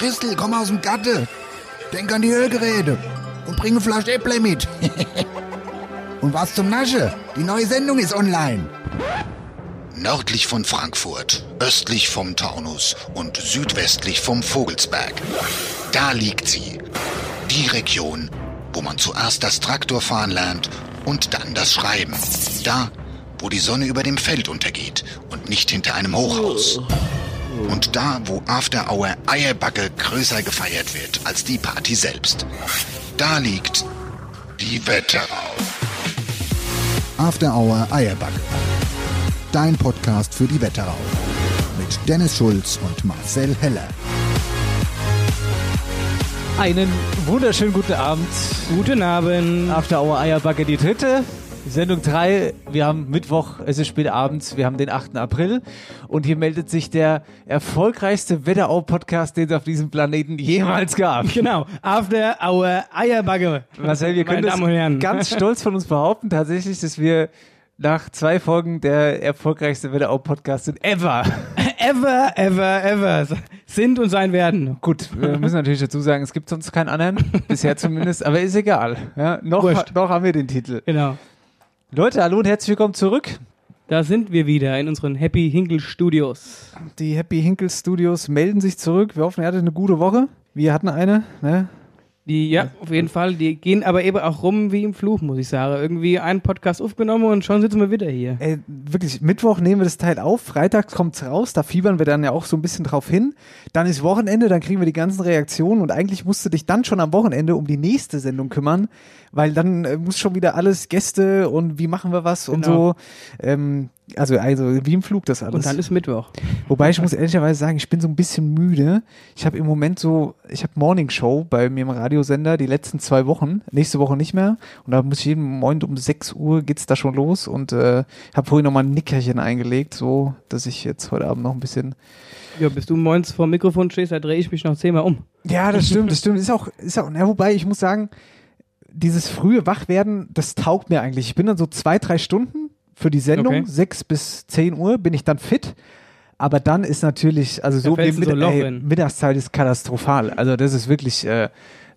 Christel, komm aus dem Gatte. Denk an die Ölgeräte und bring eine Flasche Äpple mit. und was zum Nasche? Die neue Sendung ist online. Nördlich von Frankfurt, östlich vom Taunus und südwestlich vom Vogelsberg. Da liegt sie. Die Region, wo man zuerst das Traktorfahren lernt und dann das Schreiben. Da, wo die Sonne über dem Feld untergeht und nicht hinter einem Hochhaus. Und da, wo After Hour Eierbacke größer gefeiert wird als die Party selbst. Da liegt die Wetterau. After Hour Eierbacke. Dein Podcast für die Wetterau. Mit Dennis Schulz und Marcel Heller. Einen wunderschönen guten Abend. Guten Abend. After Hour Eierbacke, die dritte. Sendung 3, wir haben Mittwoch, es ist spät abends, wir haben den 8. April und hier meldet sich der erfolgreichste Wetterau-Podcast, den es auf diesem Planeten jemals gab. Genau, After Hour Eierbacke. Marcel, wir können das ganz stolz von uns behaupten, tatsächlich, dass wir nach zwei Folgen der erfolgreichste Wetterau-Podcast sind ever. Ever, ever, ever sind und sein werden. Gut, wir müssen natürlich dazu sagen, es gibt sonst keinen anderen, bisher zumindest, aber ist egal. Ja, noch, Wurscht. noch haben wir den Titel. Genau. Leute, hallo und herzlich willkommen zurück. Da sind wir wieder in unseren Happy Hinkle Studios. Die Happy Hinkle Studios melden sich zurück. Wir hoffen, ihr hattet eine gute Woche. Wir hatten eine. Ne? Die, ja, auf jeden Fall, die gehen aber eben auch rum wie im Fluch, muss ich sagen. Irgendwie einen Podcast aufgenommen und schon sitzen wir wieder hier. Ey, wirklich, Mittwoch nehmen wir das Teil auf, Freitags kommt's raus, da fiebern wir dann ja auch so ein bisschen drauf hin. Dann ist Wochenende, dann kriegen wir die ganzen Reaktionen und eigentlich musst du dich dann schon am Wochenende um die nächste Sendung kümmern, weil dann äh, muss schon wieder alles Gäste und wie machen wir was und Genau. so. Ähm, also, also wie im Flug das alles. Und dann ist Mittwoch. Wobei ich muss ehrlicherweise sagen, ich bin so ein bisschen müde. Ich habe im Moment so, ich habe Morning Show bei mir im Radiosender die letzten zwei Wochen, nächste Woche nicht mehr. Und da muss ich jeden Morgen um 6 Uhr geht's da schon los und äh, habe vorhin nochmal ein Nickerchen eingelegt, so dass ich jetzt heute Abend noch ein bisschen. Ja, bis du morgens vor dem Mikrofon stehst, da drehe ich mich noch zehnmal um. Ja, das stimmt, das stimmt. Ist auch, ist auch, na, wobei ich muss sagen, dieses frühe Wachwerden, das taugt mir eigentlich. Ich bin dann so zwei, drei Stunden für die Sendung, Okay. sechs bis zehn Uhr, bin ich dann fit. Aber dann ist natürlich, also so wie mit, so ey. Mittagszeit ist katastrophal. Also das ist wirklich, äh,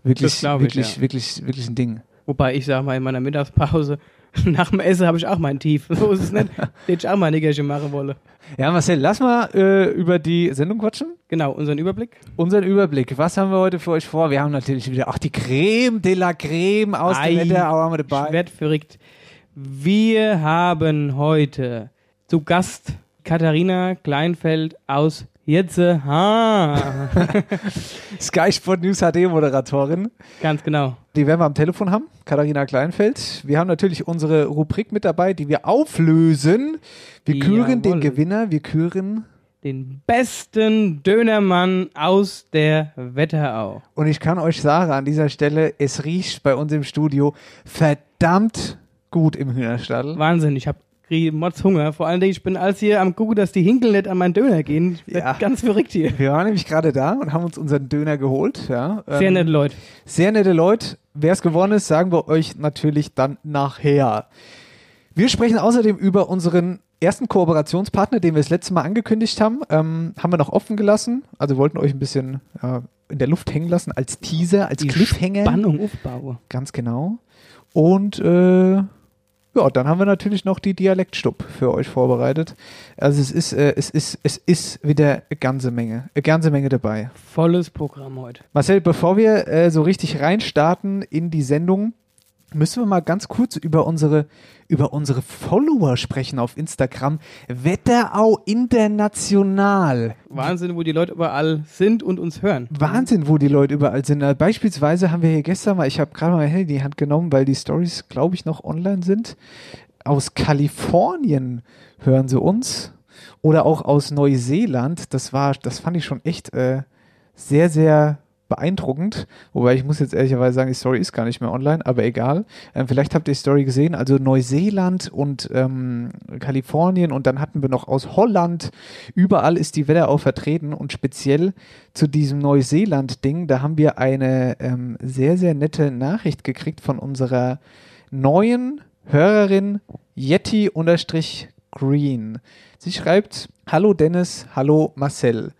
wirklich, ich, wirklich, ja. wirklich, wirklich ein Ding. Wobei ich sage mal, in meiner Mittagspause, nach dem Essen habe ich auch mein Tief. So ist es nicht, den ich auch mal ein Nickerchen machen wolle. Ja, Marcel, lass mal äh, über die Sendung quatschen. Genau, unseren Überblick. Unseren Überblick. Was haben wir heute für euch vor? Wir haben natürlich wieder auch die Creme de la Creme aus dem Ei, Wetterau haben wir Ich dabei. werd verrückt. Wir haben heute zu Gast Katharina Kleinfeld aus Jetze. Ha. Sky Sport News HD Moderatorin. Ganz genau. Die werden wir am Telefon haben, Katharina Kleinfeld. Wir haben natürlich unsere Rubrik mit dabei, die wir auflösen. Wir küren den. Gewinner, wir küren. Den besten Dönermann aus der Wetterau. Und ich kann euch sagen, an dieser Stelle, es riecht bei uns im Studio verdammt gut im Hühnerstall. Wahnsinn, ich habe Mods Hunger. Vor allen Dingen, ich bin als hier am gucken, dass die Hinkel nicht an meinen Döner gehen. Ich Ja. ganz verrückt hier. Wir waren nämlich gerade da und haben uns unseren Döner geholt. Ja. Sehr Ähm, nette Leute. Sehr nette Leute. Wer es gewonnen ist, sagen wir euch natürlich dann nachher. Wir sprechen außerdem über unseren ersten Kooperationspartner, den wir das letzte Mal angekündigt haben. Ähm, haben wir noch offen gelassen. Also wollten euch ein bisschen ja, in der Luft hängen lassen als Teaser, als Die Cliffhanger. Spannung aufbauen. Ganz genau. Und äh, ja, dann haben wir natürlich noch die Dialektstub für euch vorbereitet. Also es ist, äh, es ist, es ist wieder eine ganze Menge, eine ganze Menge dabei. Volles Programm heute. Marcel, bevor wir äh, so richtig reinstarten in die Sendung, müssen wir mal ganz kurz über unsere, über unsere Follower sprechen auf Instagram. Wetterau International. Wahnsinn, wo die Leute überall sind und uns hören. Wahnsinn, wo die Leute überall sind. Beispielsweise haben wir hier gestern mal, ich habe gerade mal Handy in die Hand genommen, weil die Stories, glaube ich, noch online sind. Aus Kalifornien hören sie uns. Oder auch aus Neuseeland. Das war, das fand ich schon echt äh, sehr, sehr beeindruckend. Wobei ich muss jetzt ehrlicherweise sagen, die Story ist gar nicht mehr online, aber egal. Ähm, vielleicht habt ihr die Story gesehen. Also Neuseeland und ähm, Kalifornien und dann hatten wir noch aus Holland. Überall ist die Wetterau vertreten und speziell zu diesem Neuseeland-Ding, da haben wir eine ähm, sehr, sehr nette Nachricht gekriegt von unserer neuen Hörerin Yeti-Green. Sie schreibt, Hallo Dennis, hallo Marcel.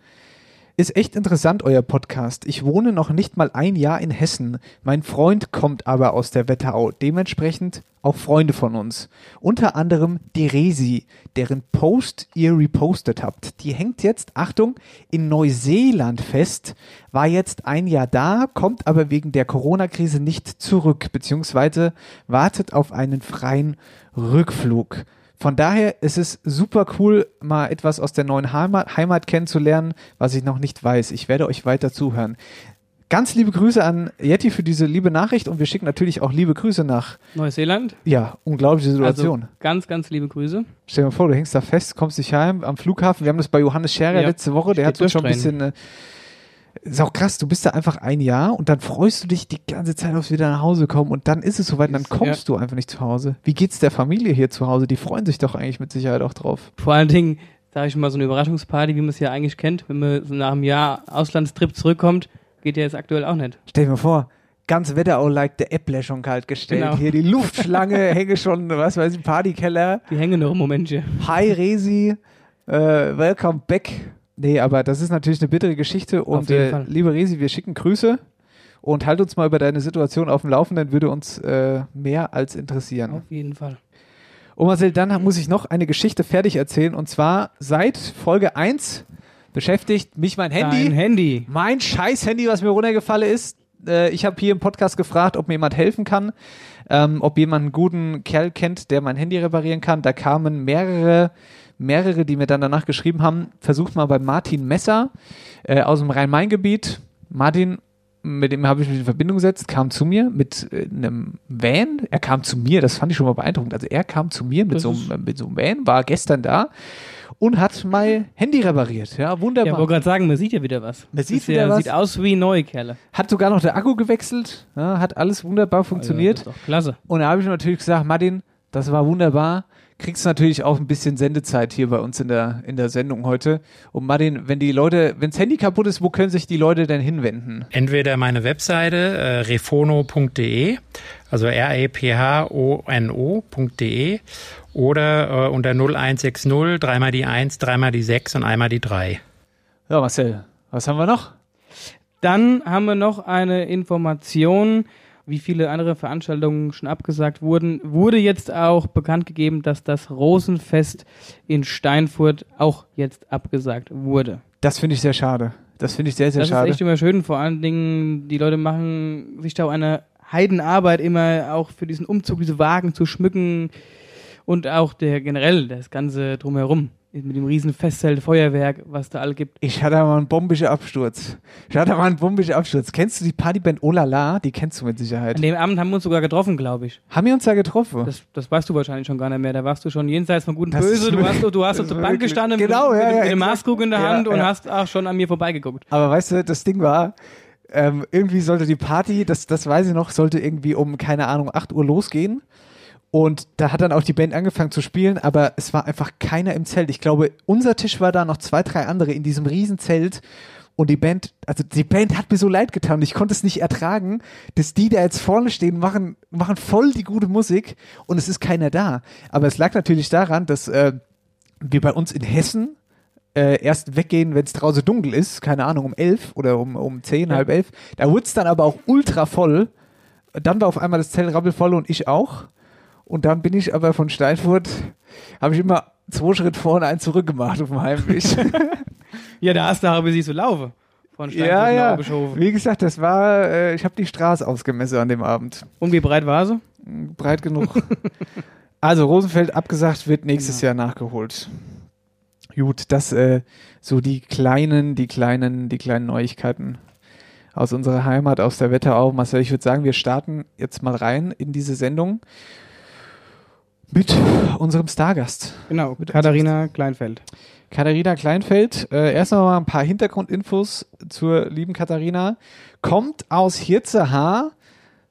Ist echt interessant, euer Podcast. Ich wohne noch nicht mal ein Jahr in Hessen. Mein Freund kommt aber aus der Wetterau. Dementsprechend auch Freunde von uns. Unter anderem die Resi, deren Post ihr repostet habt. Die hängt jetzt, Achtung, in Neuseeland fest, war jetzt ein Jahr da, kommt aber wegen der Corona-Krise nicht zurück, beziehungsweise wartet auf einen freien Rückflug. Von daher ist es super cool, mal etwas aus der neuen Heimat, Heimat kennenzulernen, was ich noch nicht weiß. Ich werde euch weiter zuhören. Ganz liebe Grüße an Yeti für diese liebe Nachricht und wir schicken natürlich auch liebe Grüße nach, Neuseeland. ja, unglaubliche Situation. Also ganz, ganz liebe Grüße. Stell dir mal vor, du hängst da fest, kommst nicht heim am Flughafen. Wir haben das bei Johannes Scherer Ja, letzte Woche, der hat uns schon ein bisschen. Äh, ist auch krass, du bist da einfach ein Jahr und dann freust du dich die ganze Zeit aufs wieder nach Hause kommen und dann ist es soweit und dann kommst du einfach nicht zu Hause. Wie geht's der Familie hier zu Hause? Die freuen sich doch eigentlich mit Sicherheit auch drauf. Vor allen Dingen, sage ich mal, so eine Überraschungsparty, wie man es ja eigentlich kennt, wenn man so nach einem Jahr Auslandstrip zurückkommt, geht ja jetzt aktuell auch nicht. Stell dir mal vor, ganz Wetterau-like der Äpple schon kalt gestellt. Genau. Hier die Luftschlange hänge schon, was weiß ich, Partykeller. Die hängen noch im Momentchen. Hi Resi, äh, welcome back. Nee, aber das ist natürlich eine bittere Geschichte und äh, liebe Resi, wir schicken Grüße und halt uns mal über deine Situation auf dem Laufenden, würde uns äh, mehr als interessieren. Auf jeden Fall. Und Marcel, dann muss ich noch eine Geschichte fertig erzählen und zwar seit Folge 1 beschäftigt mich mein Handy. Dein Handy. Mein scheiß Handy, was mir runtergefallen ist. Äh, ich habe hier im Podcast gefragt, ob mir jemand helfen kann, ähm, ob jemand einen guten Kerl kennt, der mein Handy reparieren kann. Da kamen mehrere, mehrere, die mir dann danach geschrieben haben. Versucht mal bei Martin Messer äh, aus dem Rhein-Main-Gebiet. Martin, mit dem habe ich mich in Verbindung gesetzt, kam zu mir mit äh, einem Van. Er kam zu mir, das fand ich schon mal beeindruckend. Also er kam zu mir mit Das so, einem, mit so einem Van, war gestern da und hat mein Handy repariert. Ja, Ja, wunderbar. wollte gerade sagen, man sieht ja wieder was. Man sieht wieder ja, was. Sieht aus wie neue Kerle. Hat sogar noch der Akku gewechselt, ja, hat alles wunderbar funktioniert. Also, klasse. Und da habe ich natürlich gesagt, Martin, das war wunderbar. Kriegst natürlich auch ein bisschen Sendezeit hier bei uns in der, in der Sendung heute. Und Martin, wenn die Leute, wenn das Handy kaputt ist, wo können sich die Leute denn hinwenden? Entweder meine Webseite äh, refono.de, also R-E-P-H-O-N-O.de oder äh, unter 0160 dreimal die 1, dreimal die 6 und einmal die 3. Ja, Marcel, was haben wir noch? Dann haben wir noch eine Information, wie viele andere Veranstaltungen schon abgesagt wurden. Wurde jetzt auch bekannt gegeben, dass das Rosenfest in Steinfurt auch jetzt abgesagt wurde. Das finde ich sehr schade. Das finde ich sehr, sehr das schade. ist echt immer schön. Vor allen Dingen, die Leute machen sich da auch eine Heidenarbeit immer auch für diesen Umzug, diese Wagen zu schmücken und auch der generell das Ganze drumherum mit dem riesen Festzelt, Feuerwerk, was da alle gibt. Ich hatte mal einen bombischen Absturz. Ich hatte mal einen bombischen Absturz. Kennst du die Partyband Olala? Die kennst du mit Sicherheit. An dem Abend haben wir uns sogar getroffen, glaube ich. Haben wir uns da getroffen? Das, das weißt du wahrscheinlich schon gar nicht mehr. Da warst du schon jenseits von Gut und Das Böse. Du hast, du hast auf der Bank gestanden Genau, mit, ja, mit, ja, mit dem. Maßkrug in der Ja, Hand und hast auch schon an mir vorbeigeguckt. Aber weißt du, das Ding war, ähm, irgendwie sollte die Party, das, das weiß ich noch, sollte irgendwie um, keine Ahnung, 8 Uhr losgehen. Und da hat dann auch die Band angefangen zu spielen, aber es war einfach keiner im Zelt. Ich glaube, unser Tisch war da noch zwei, drei andere in diesem riesen Zelt. Und die Band, also die Band hat mir so leid getan ich konnte es nicht ertragen, dass die da jetzt vorne stehen, machen, machen voll die gute Musik und es ist keiner da. Aber es lag natürlich daran, dass äh, wir bei uns in Hessen äh, erst weggehen, wenn es draußen dunkel ist, keine Ahnung, um elf oder um, um zehn, Ja. halb elf. Da wurde es dann aber auch ultra voll. Dann war auf einmal das Zelt rappelvoll und ich auch. Und dann bin ich aber von Steinfurt, habe ich immer zwei Schritt vorne, einen zurück gemacht auf dem Heimweg. Ja, da hast du aber sie so laufen. Von Steinfurt ja, ja. Wie gesagt, das war, äh, ich habe die Straße ausgemessen an dem Abend. Und wie breit war sie? Breit genug. also Rosenfeld abgesagt, wird nächstes Jahr nachgeholt. Gut, das äh, so die kleinen, die kleinen, die kleinen Neuigkeiten aus unserer Heimat, aus der Wetterau. Marcel, ich würde sagen, wir starten jetzt mal rein in diese Sendung mit unserem Stargast. Genau, Katharina Kleinfeld. Katharina Kleinfeld. Äh, erst noch mal ein paar Hintergrundinfos zur lieben Katharina. Kommt aus Hirzehaar,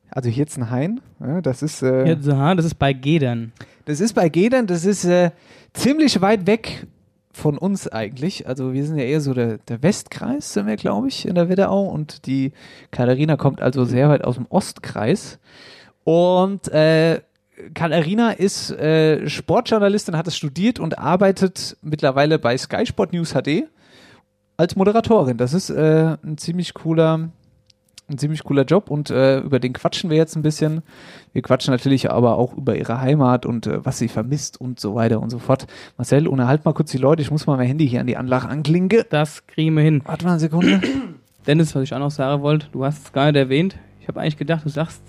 also Hirzenhain. Ja, das ist äh, aha, das ist bei Gedern. das ist bei Gedern, das ist äh, ziemlich weit weg von uns eigentlich. Also wir sind ja eher so der, der Westkreis, sind wir, glaube ich, in der Wetterau. Und die Katharina kommt also sehr weit aus dem Ostkreis. Und äh, Katharina ist äh, Sportjournalistin, hat es studiert und arbeitet mittlerweile bei Sky Sport News HD. als Moderatorin. Das ist äh, ein ziemlich cooler, ein ziemlich cooler Job und äh, über den quatschen wir jetzt ein bisschen. Wir quatschen natürlich aber auch über ihre Heimat und äh, was sie vermisst und so weiter und so fort. Marcel, unterhalt mal kurz die Leute. Ich muss mal mein Handy hier an die Anlage anklinken. Das kriegen wir hin. Warte mal eine Sekunde. Dennis, was ich auch noch sagen wollte, du hast es gar nicht erwähnt. Ich habe eigentlich gedacht, du sagst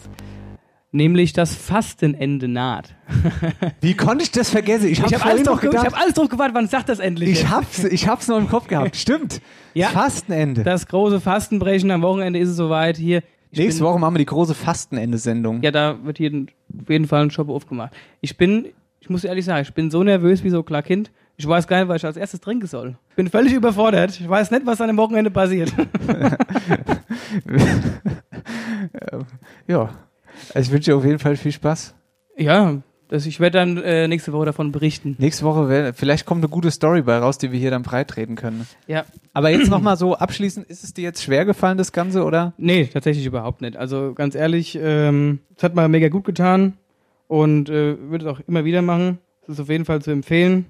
nämlich das Fastenende naht. Wie konnte ich das vergessen? Ich habe habe alles, noch ge- ich gedacht, hab alles drauf gewartet, wann sagt das endlich? ich hab's, ich hab's noch im Kopf gehabt. Stimmt. Ja. Fastenende. das große Fastenbrechen am Wochenende ist es soweit. Hier. Nächste bin, Woche machen wir die große Fastenende-Sendung. Ja, da wird jeden, auf jeden Fall ein Shop aufgemacht. Ich bin, ich muss ehrlich sagen, ich bin so nervös wie so ein kleines Kind. Ich weiß gar nicht, was ich als erstes trinken soll. Ich bin völlig überfordert. Ich weiß nicht, was an dem Wochenende passiert. Ja. Also ich wünsche dir auf jeden Fall viel Spaß. ja, das, ich werde dann äh, nächste Woche davon berichten. Nächste Woche, wär, vielleicht kommt eine gute Story bei raus, die wir hier dann breitreden können. Ja, Aber jetzt nochmal so abschließend, ist es dir jetzt schwer gefallen, das Ganze, oder? Nee, tatsächlich überhaupt nicht. Also ganz ehrlich, ähm, es hat mal mega gut getan und äh, würde es auch immer wieder machen. Es ist auf jeden Fall zu empfehlen.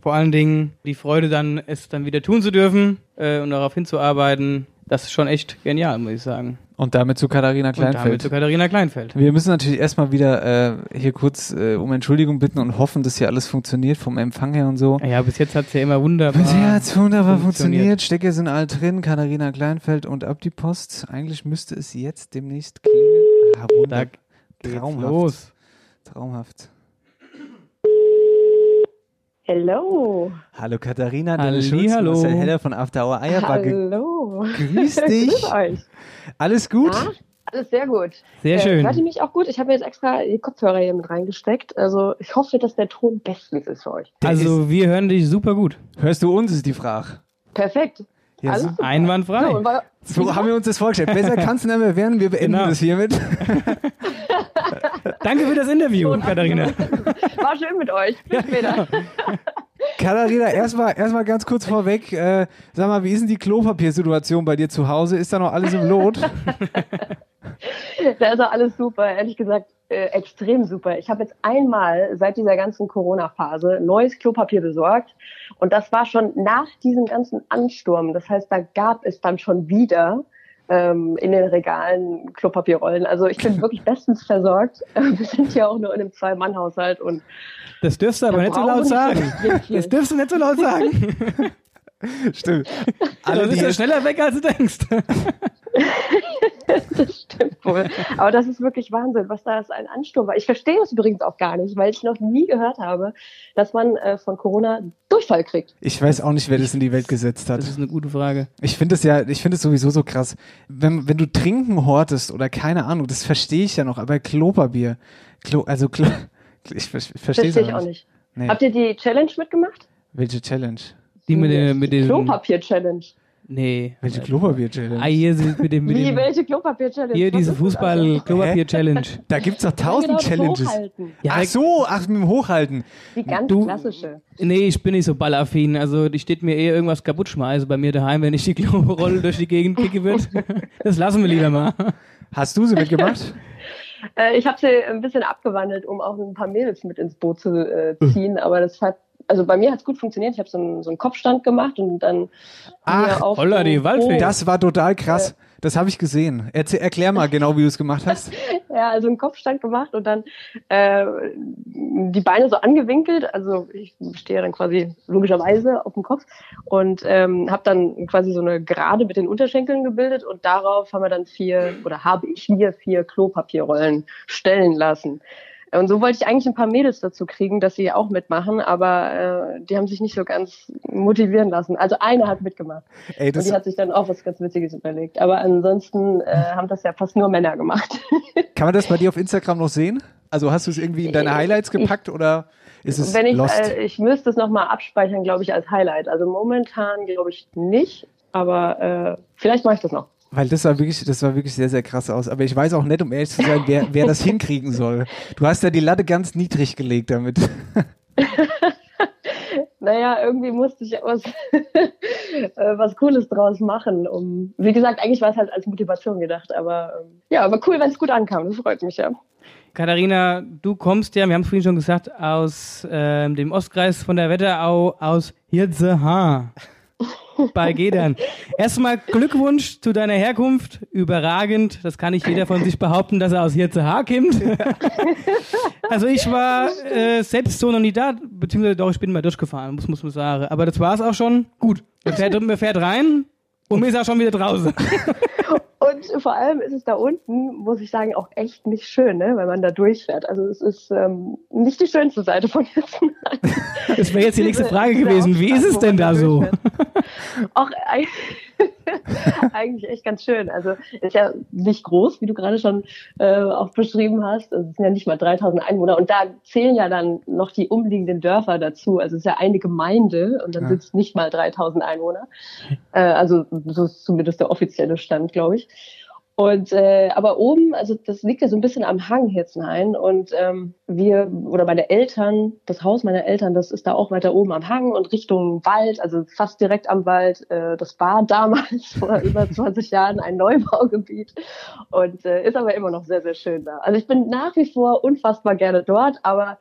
Vor allen Dingen die Freude dann, es dann wieder tun zu dürfen äh, und darauf hinzuarbeiten. Das ist schon echt genial, muss ich sagen. Und damit zu Katharina Und damit Kleinfeld. zu Katharina Kleinfeld. Wir müssen natürlich erstmal wieder äh, hier kurz äh, um Entschuldigung bitten und hoffen, dass hier alles funktioniert vom Empfang her und so. Ja, bis jetzt hat es ja immer wunderbar. Bisher hat's wunderbar funktioniert. funktioniert. Stecker sind alle drin. Katharina Kleinfeld und ab die Post. Eigentlich müsste es jetzt demnächst klingeln. Ah, wunder. Traumhaft. los. Traumhaft. Hello. Hallo Katharina, Dennis Schulz, hallo. Marcel Heller von After Hour Eierbacke. Hallo. Grüß dich. Grüß euch. Alles gut? Na, alles sehr gut. Sehr Äh, schön. Hört ihr mich auch gut? Ich habe jetzt extra die Kopfhörer hier mit reingesteckt. Also ich hoffe, dass der Ton bestens ist für euch. Also wir hören dich super gut. Hörst du uns, ist die Frage. Perfekt. Ja, so. Einwandfrei. So, und war, so haben wir uns das vorgestellt. Besser kann es nicht mehr werden. Wir beenden Genau. das hiermit. Danke für das Interview, Katharina. war schön mit euch. Bis später. Katharina, erstmal erstmal ganz kurz vorweg. Äh, sag mal, wie ist denn die Klopapiersituation bei dir zu Hause? Ist da noch alles im Lot? Da ist auch alles super. Ehrlich gesagt, äh, extrem super. Ich habe jetzt einmal seit dieser ganzen Corona-Phase neues Klopapier besorgt. Und das war schon nach diesem ganzen Ansturm. Das heißt, da gab es dann schon wieder ähm, in den Regalen Klopapierrollen. Also ich bin wirklich bestens versorgt. Wir sind ja auch nur in einem Zwei-Mann-Haushalt und Das dürfst du aber nicht so laut sagen. Das dürfst du nicht so laut sagen. Stimmt. Alle Alle, du bist die ja schneller weg, als du denkst. das stimmt wohl. Aber das ist wirklich Wahnsinn, was da ein Ansturm war. Ich verstehe das übrigens auch gar nicht, weil ich noch nie gehört habe, dass man äh, von Corona Durchfall kriegt. ich weiß auch nicht, wer das in die Welt gesetzt hat. Das ist eine gute Frage. Ich finde es ja, ich finde es sowieso so krass. Wenn, wenn du trinken hortest oder keine Ahnung, das verstehe ich ja noch, aber Klopapier, Klo, also Klo, ich, ver- ich verstehe es Verstehe ich auch nicht. Nee. Habt ihr die Challenge mitgemacht? Welche Challenge? Die mit, den- mit. Klopapier-Challenge. Nee. Welche Klopapier-Challenge? Ah, hier sind mit dem. Mit Wie, dem welche Klopapier-Challenge? hier diese? Fußball-Klopapier-Challenge. Da gibt's doch Ja, tausend genau, Challenges. Ja, ach so, ach mit dem Hochhalten. Die ganz Du- klassische. Nee, ich bin nicht so ballaffin. Also, die steht mir eher irgendwas kaputt schmeiße bei mir daheim, wenn ich die Klorolle durch die Gegend kicke wird. Das lassen wir lieber mal. Hast du sie mitgemacht? Äh, ich habe sie ein bisschen abgewandelt, um auch ein paar Mädels mit ins Boot zu äh, ziehen, aber das hat, also bei mir hat es gut funktioniert. Ich habe so, einen- so einen Kopfstand gemacht und dann Ach, auf holla, die Waldfee. Das war total krass. Das habe ich gesehen. Erzähl, erklär mal genau, wie du es gemacht hast. Ja, also einen Kopfstand gemacht und dann äh, die Beine so angewinkelt. Also ich stehe dann quasi logischerweise auf dem Kopf und ähm, habe dann quasi so eine Gerade mit den Unterschenkeln gebildet und darauf haben wir dann vier oder habe ich mir vier Klopapierrollen stellen lassen. Und so wollte ich eigentlich ein paar Mädels dazu kriegen, dass sie auch mitmachen, aber äh, die haben sich nicht so ganz motivieren lassen. Also eine hat mitgemacht Ey, und die hat sich dann auch was ganz Witziges überlegt. Aber ansonsten äh, haben das ja fast nur Männer gemacht. kann man das bei dir auf Instagram noch sehen? Also hast du es irgendwie in deine Highlights gepackt oder ist es Wenn ich, lost? äh, ich müsste es nochmal abspeichern, glaube ich, als Highlight. Also momentan glaube ich nicht, aber äh, vielleicht mache ich das noch. Weil das sah wirklich, das sah wirklich sehr, sehr krass aus. Aber ich weiß auch nicht, um ehrlich zu sein, wer, wer das hinkriegen soll. Du hast ja die Latte ganz niedrig gelegt damit. Naja, irgendwie musste ich was, äh, was Cooles draus machen. Um, wie gesagt, eigentlich war es halt als Motivation gedacht, aber ähm, ja, aber cool, wenn es gut ankam. Das freut mich ja. Katharina, du kommst ja, wir haben es vorhin schon gesagt, aus ähm, dem Ostkreis von der Wetterau, aus Hirzehaar. Bei Gedern. Erstmal Glückwunsch zu deiner Herkunft. Überragend. Das kann nicht jeder von sich behaupten, dass er aus Hirzehaar kommt. also ich war äh, selbst so noch nie da, beziehungsweise doch, ich bin mal durchgefahren, muss, muss man sagen. Aber das war es auch schon. Gut. Man fährt, man fährt rein und man ist auch schon wieder draußen. Und vor allem ist es da unten, muss ich sagen, auch echt nicht schön, ne, wenn man da durchfährt. Also es ist ähm, nicht die schönste Seite von Hirzenheim. Das wäre jetzt die nächste Frage gewesen. Wie ist es denn da so? Auch eigentlich echt ganz schön. Also ist ja nicht groß, wie du gerade schon äh, auch beschrieben hast. Also es sind ja nicht mal 3000 Einwohner und da zählen ja dann noch die umliegenden Dörfer dazu. Also es ist ja eine Gemeinde und dann ja. sind es nicht mal 3000 Einwohner. Äh, also so ist zumindest der offizielle Stand, glaube ich. Und äh, aber oben, also das liegt ja so ein bisschen am Hang Hirzenhain und ähm, wir oder meine Eltern, das Haus meiner Eltern, das ist da auch weiter oben am Hang und Richtung Wald, also fast direkt am Wald. Äh, das war damals vor über 20 Jahren ein Neubaugebiet und äh, ist aber immer noch sehr sehr schön da. Also ich bin nach wie vor unfassbar gerne dort, aber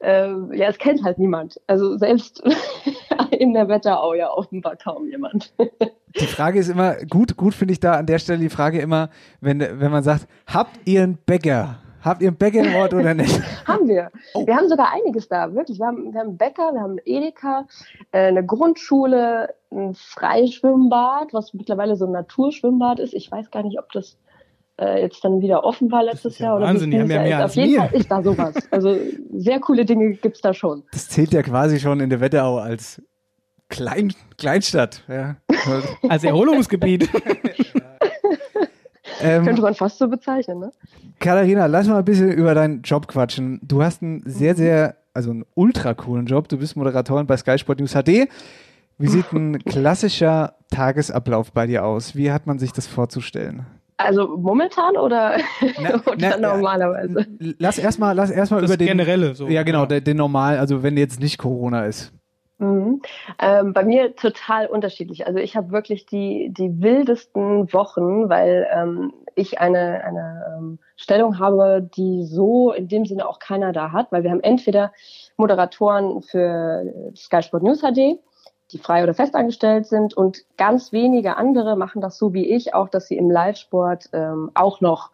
äh, ja, es kennt halt niemand. Also selbst in der Wetterau ja offenbar kaum jemand. Die Frage ist immer, gut, gut finde ich da an der Stelle die Frage immer, wenn, wenn man sagt, habt ihr einen Bäcker? Habt ihr einen Bäcker im Ort oder nicht? haben wir. Oh. Wir haben sogar einiges da, wirklich. Wir haben, wir haben einen Bäcker, wir haben einen Edeka, äh, eine Grundschule, ein Freischwimmbad, was mittlerweile so ein Naturschwimmbad ist. Ich weiß gar nicht, ob das äh, jetzt dann wieder offen war letztes ja Jahr. Oder Wahnsinn, die haben ja mehr als Auf jeden mir. Fall ist da sowas. Also sehr coole Dinge gibt's da schon. Das zählt ja quasi schon in der Wetterau als Klein, Kleinstadt. Ja. als Erholungsgebiet. ähm, Könnte man fast so bezeichnen, ne? Katharina, lass mal ein bisschen über deinen Job quatschen. Du hast einen sehr, sehr, also einen ultra coolen Job. Du bist Moderatorin bei Sky Sport News HD. Wie sieht ein klassischer Tagesablauf bei dir aus? Wie hat man sich das vorzustellen? Also momentan oder, na, oder na, normalerweise? Lass erstmal lass erstmal über den generelle so. Ja, genau, den, den normal, also wenn jetzt nicht Corona ist. Mhm. Ähm, bei mir total unterschiedlich. Also ich habe wirklich die, die wildesten Wochen, weil ähm, ich eine, eine ähm, Stellung habe, die so in dem Sinne auch keiner da hat, weil wir haben entweder Moderatoren für Sky Sport News HD, die frei oder festangestellt sind und ganz wenige andere machen das so wie ich auch, dass sie im Live-Sport ähm, auch noch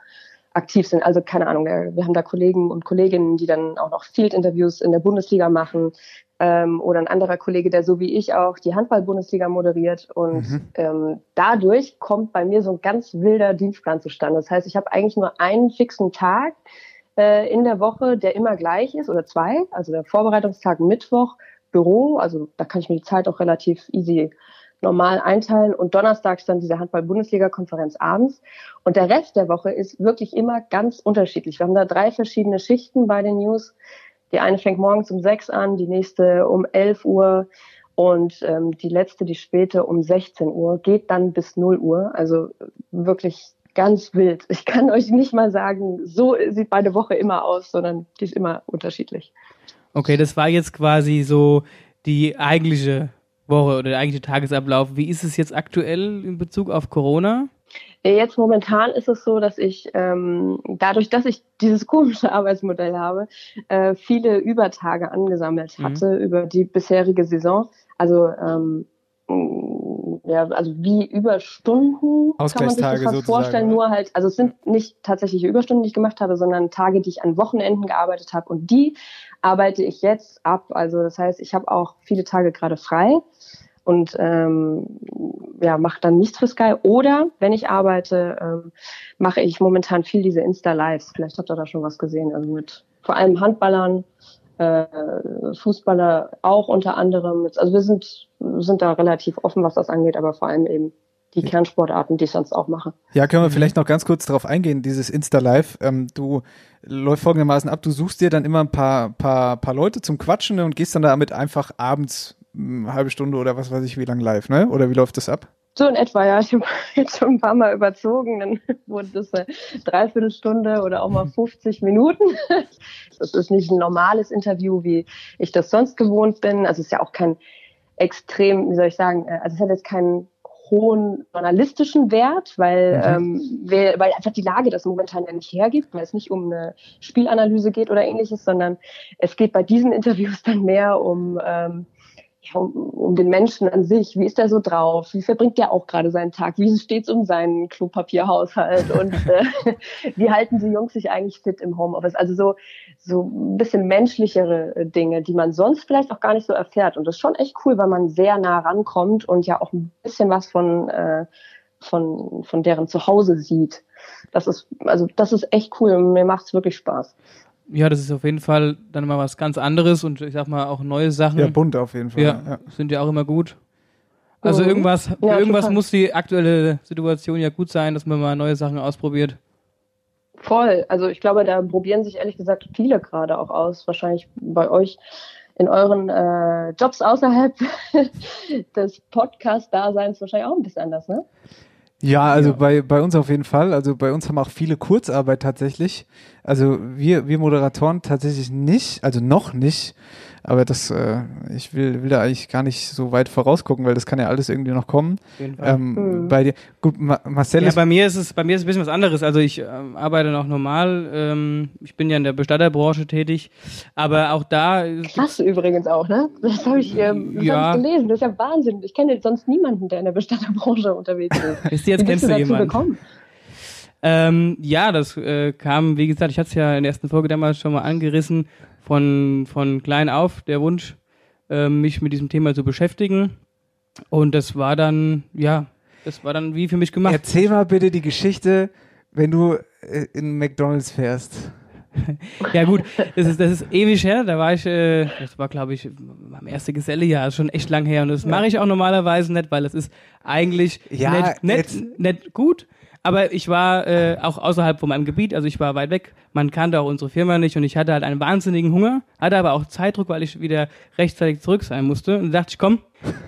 aktiv sind. Also keine Ahnung, wir haben da Kollegen und Kolleginnen, die dann auch noch Field-Interviews in der Bundesliga machen ähm, oder ein anderer Kollege, der so wie ich auch die Handball-Bundesliga moderiert. Und mhm. ähm, dadurch kommt bei mir so ein ganz wilder Dienstplan zustande. Das heißt, ich habe eigentlich nur einen fixen Tag äh, in der Woche, der immer gleich ist oder zwei. Also der Vorbereitungstag Mittwoch, Büro. Also da kann ich mir die Zeit auch relativ easy normal einteilen und donnerstags dann diese Handball-Bundesliga-Konferenz abends. Und der Rest der Woche ist wirklich immer ganz unterschiedlich. Wir haben da drei verschiedene Schichten bei den News. Die eine fängt morgens um sechs an, die nächste um elf Uhr und ähm, die letzte, die späte, um 16 Uhr, geht dann bis 0 Uhr. Also wirklich ganz wild. Ich kann euch nicht mal sagen, so sieht meine Woche immer aus, sondern die ist immer unterschiedlich. Okay, das war jetzt quasi so die eigentliche Woche oder der eigentliche Tagesablauf. Wie ist es jetzt aktuell in Bezug auf Corona? Jetzt momentan ist es so, dass ich ähm, dadurch, dass ich dieses komische Arbeitsmodell habe, äh, viele Übertage angesammelt mhm. hatte mhm. über die bisherige Saison. Also ähm, ja, also wie Überstunden kann man sich das fast vorstellen, oder? nur halt, also es sind nicht tatsächliche Überstunden, die ich gemacht habe, sondern Tage, die ich an Wochenenden gearbeitet habe und die arbeite ich jetzt ab. Also das heißt, ich habe auch viele Tage gerade frei und ähm, ja, mache dann nichts für Sky. Oder wenn ich arbeite, ähm, mache ich momentan viel diese Insta-Lives. Vielleicht habt ihr da schon was gesehen. Also mit vor allem Handballern, äh, Fußballer auch unter anderem. Also wir sind, sind da relativ offen, was das angeht, aber vor allem eben die Kernsportarten, die ich sonst auch mache. Ja, können wir vielleicht noch ganz kurz darauf eingehen, dieses Insta-Live. Ähm, du läuft folgendermaßen ab, du suchst dir dann immer ein paar, paar, paar Leute zum Quatschen und gehst dann damit einfach abends eine halbe Stunde oder was weiß ich wie lang live, ne? Oder wie läuft das ab? So in etwa, ja. Ich habe jetzt schon ein paar Mal überzogen. Dann wurde das eine Dreiviertelstunde oder auch mal 50 Minuten. Das ist nicht ein normales Interview, wie ich das sonst gewohnt bin. Also es ist ja auch kein extrem, wie soll ich sagen, äh, also es hat jetzt keinen hohen journalistischen Wert, weil, mhm. ähm, weil, weil einfach die Lage das momentan ja nicht hergibt, weil es nicht um eine Spielanalyse geht oder ähnliches, sondern es geht bei diesen Interviews dann mehr um ähm, ja, um, um den Menschen an sich. Wie ist der so drauf? Wie verbringt der auch gerade seinen Tag? Wie steht's um seinen Klopapierhaushalt? Und äh, wie halten die Jungs sich eigentlich fit im Homeoffice? Also so, so ein bisschen menschlichere äh, Dinge, die man sonst vielleicht auch gar nicht so erfährt. Und das ist schon echt cool, weil man sehr nah rankommt und ja auch ein bisschen was von, äh, von, von deren Zuhause sieht. Das ist, also das ist echt cool und mir macht's wirklich Spaß. Ja, das ist auf jeden Fall dann mal was ganz anderes und ich sag mal auch neue Sachen. Ja, bunt auf jeden Fall. Ja, Ja. sind ja auch immer gut. Also Mhm. irgendwas, für Ja, irgendwas total. muss die aktuelle Situation ja gut sein, dass man mal neue Sachen ausprobiert. Voll. Also ich glaube, da probieren sich ehrlich gesagt viele gerade auch aus. Wahrscheinlich bei euch in euren äh, Jobs außerhalb des Podcast-Daseins wahrscheinlich auch ein bisschen anders, ne? Ja, also Bei, bei uns auf jeden Fall. Also bei uns haben auch viele Kurzarbeit tatsächlich. Also wir, wir Moderatoren tatsächlich nicht, also noch nicht. Aber das, äh, ich will, will da eigentlich gar nicht so weit vorausgucken, weil das kann ja alles irgendwie noch kommen. Auf jeden Fall. Ähm, Mhm. Bei dir, gut, Ma Marcel Ja, ist bei mir ist es, bei mir ist es ein bisschen was anderes. Also ich ähm, arbeite noch normal. Ähm, ich bin ja in der Bestatterbranche tätig, aber auch da Klasse übrigens auch, ne? Das habe ich, ähm, das Ja. hab ich gelesen. Das ist ja Wahnsinn. Ich kenne sonst niemanden, der in der Bestatterbranche unterwegs ist. Ihr, jetzt Wie kennst bist du du dazu jemanden. gekommen? Ähm, ja, das äh, kam, wie gesagt, ich hatte es ja in der ersten Folge damals schon mal angerissen, von, von klein auf der Wunsch, ähm, mich mit diesem Thema zu beschäftigen. Und das war dann, ja, das war dann wie für mich gemacht. Erzähl mal bitte die Geschichte, wenn du äh, in McDonalds fährst. Ja gut, das ist, das ist ewig her. Da war ich, äh, das war glaube ich mein erste Gesellejahr, ist schon echt lang her. Und das mache ich auch normalerweise nicht, weil das ist eigentlich Ja, nicht, nicht, nicht gut. Aber ich war äh, auch außerhalb von meinem Gebiet, also ich war weit weg. Man kannte auch unsere Firma nicht und ich hatte halt einen wahnsinnigen Hunger, hatte aber auch Zeitdruck, weil ich wieder rechtzeitig zurück sein musste. Und da dachte ich, komm,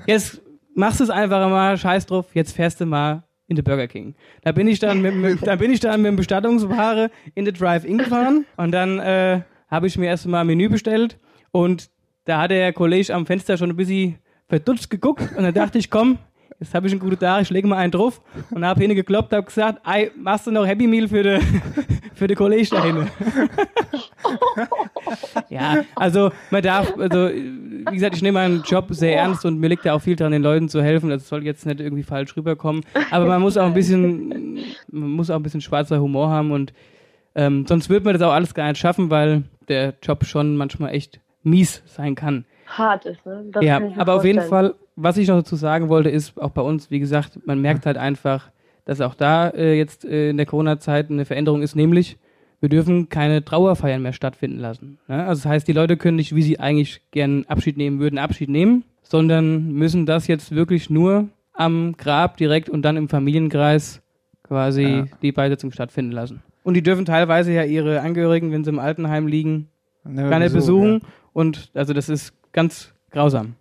jetzt machst du es einfach mal, scheiß drauf, jetzt fährst du mal in den Burger King. Da bin ich dann mit, mit, da bin ich dann mit dem Bestattungsware in den Drive-In gefahren und dann äh, habe ich mir erstmal ein Menü bestellt und da hat der Kollege am Fenster schon ein bisschen verdutzt geguckt und dann dachte ich, komm, jetzt habe ich einen guten Tag, ich lege mal einen drauf und habe hingekloppt, habe gesagt, Ei, machst du noch Happy Meal für den für den Kollege da hinten? ja, also man darf, also wie gesagt, ich nehme meinen Job sehr ernst und mir liegt ja auch viel daran, den Leuten zu helfen. Das soll jetzt nicht irgendwie falsch rüberkommen. Aber man muss auch ein bisschen, man muss auch ein bisschen schwarzer Humor haben und ähm, sonst wird man das auch alles gar nicht schaffen, weil der Job schon manchmal echt mies sein kann. Hart ist, ne? Das ja, aber auf jeden vorstellen. Fall, was ich noch dazu sagen wollte, ist auch bei uns, wie gesagt, man merkt halt einfach, dass auch da äh, jetzt äh, in der Corona-Zeit eine Veränderung ist, nämlich wir dürfen keine Trauerfeiern mehr stattfinden lassen. Ne? Also das heißt, die Leute können nicht, wie sie eigentlich gern Abschied nehmen würden, Abschied nehmen, sondern müssen das jetzt wirklich nur am Grab direkt und dann im Familienkreis quasi Ja. die Beisetzung stattfinden lassen. Und die dürfen teilweise ja ihre Angehörigen, wenn sie im Altenheim liegen, Ne, gar nicht Besuch, besuchen. Und also das ist ganz grausam.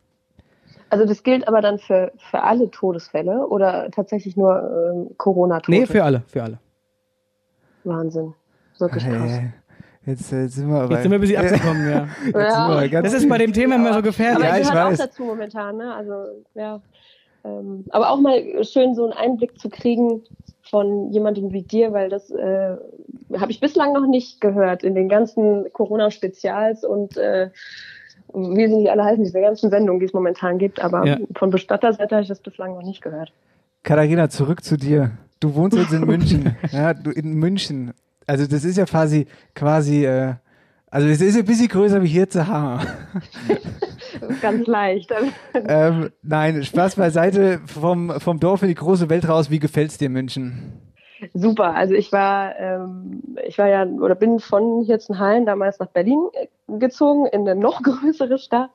Also das gilt aber dann für, für alle Todesfälle oder tatsächlich nur ähm, Corona-Tote? Nee, für alle, für alle. Wahnsinn. Ja. Wirklich krass. Hey, jetzt, äh, jetzt sind wir aber. Jetzt sind wir ein bisschen abgekommen, ja. Jetzt sind wir ganz Das ist bei dem Thema immer so gefährlich. Aber Ja, ich ich gehört weiß. auch dazu momentan, ne? Also, ja. Ähm, aber auch mal schön so einen Einblick zu kriegen von jemandem wie dir, weil das äh, habe ich bislang noch nicht gehört in den ganzen Corona-Spezials und äh, wie sie nicht alle heißen, diese ganzen Sendungen, die es momentan gibt. Aber Ja. von Bestatterseite habe ich das bislang noch nicht gehört. Katharina, zurück zu dir. Du wohnst jetzt in München. ja, du in München. Also das ist ja quasi, quasi, äh, also es ist ein bisschen größer wie hier zu Hammer. Ganz leicht. ähm, nein, Spaß beiseite, vom, vom Dorf in die große Welt raus. Wie gefällt's dir München? Super. Also ich war, ähm, ich war ja oder bin von Hirzenhallen damals nach Berlin äh, gezogen in eine noch größere Stadt,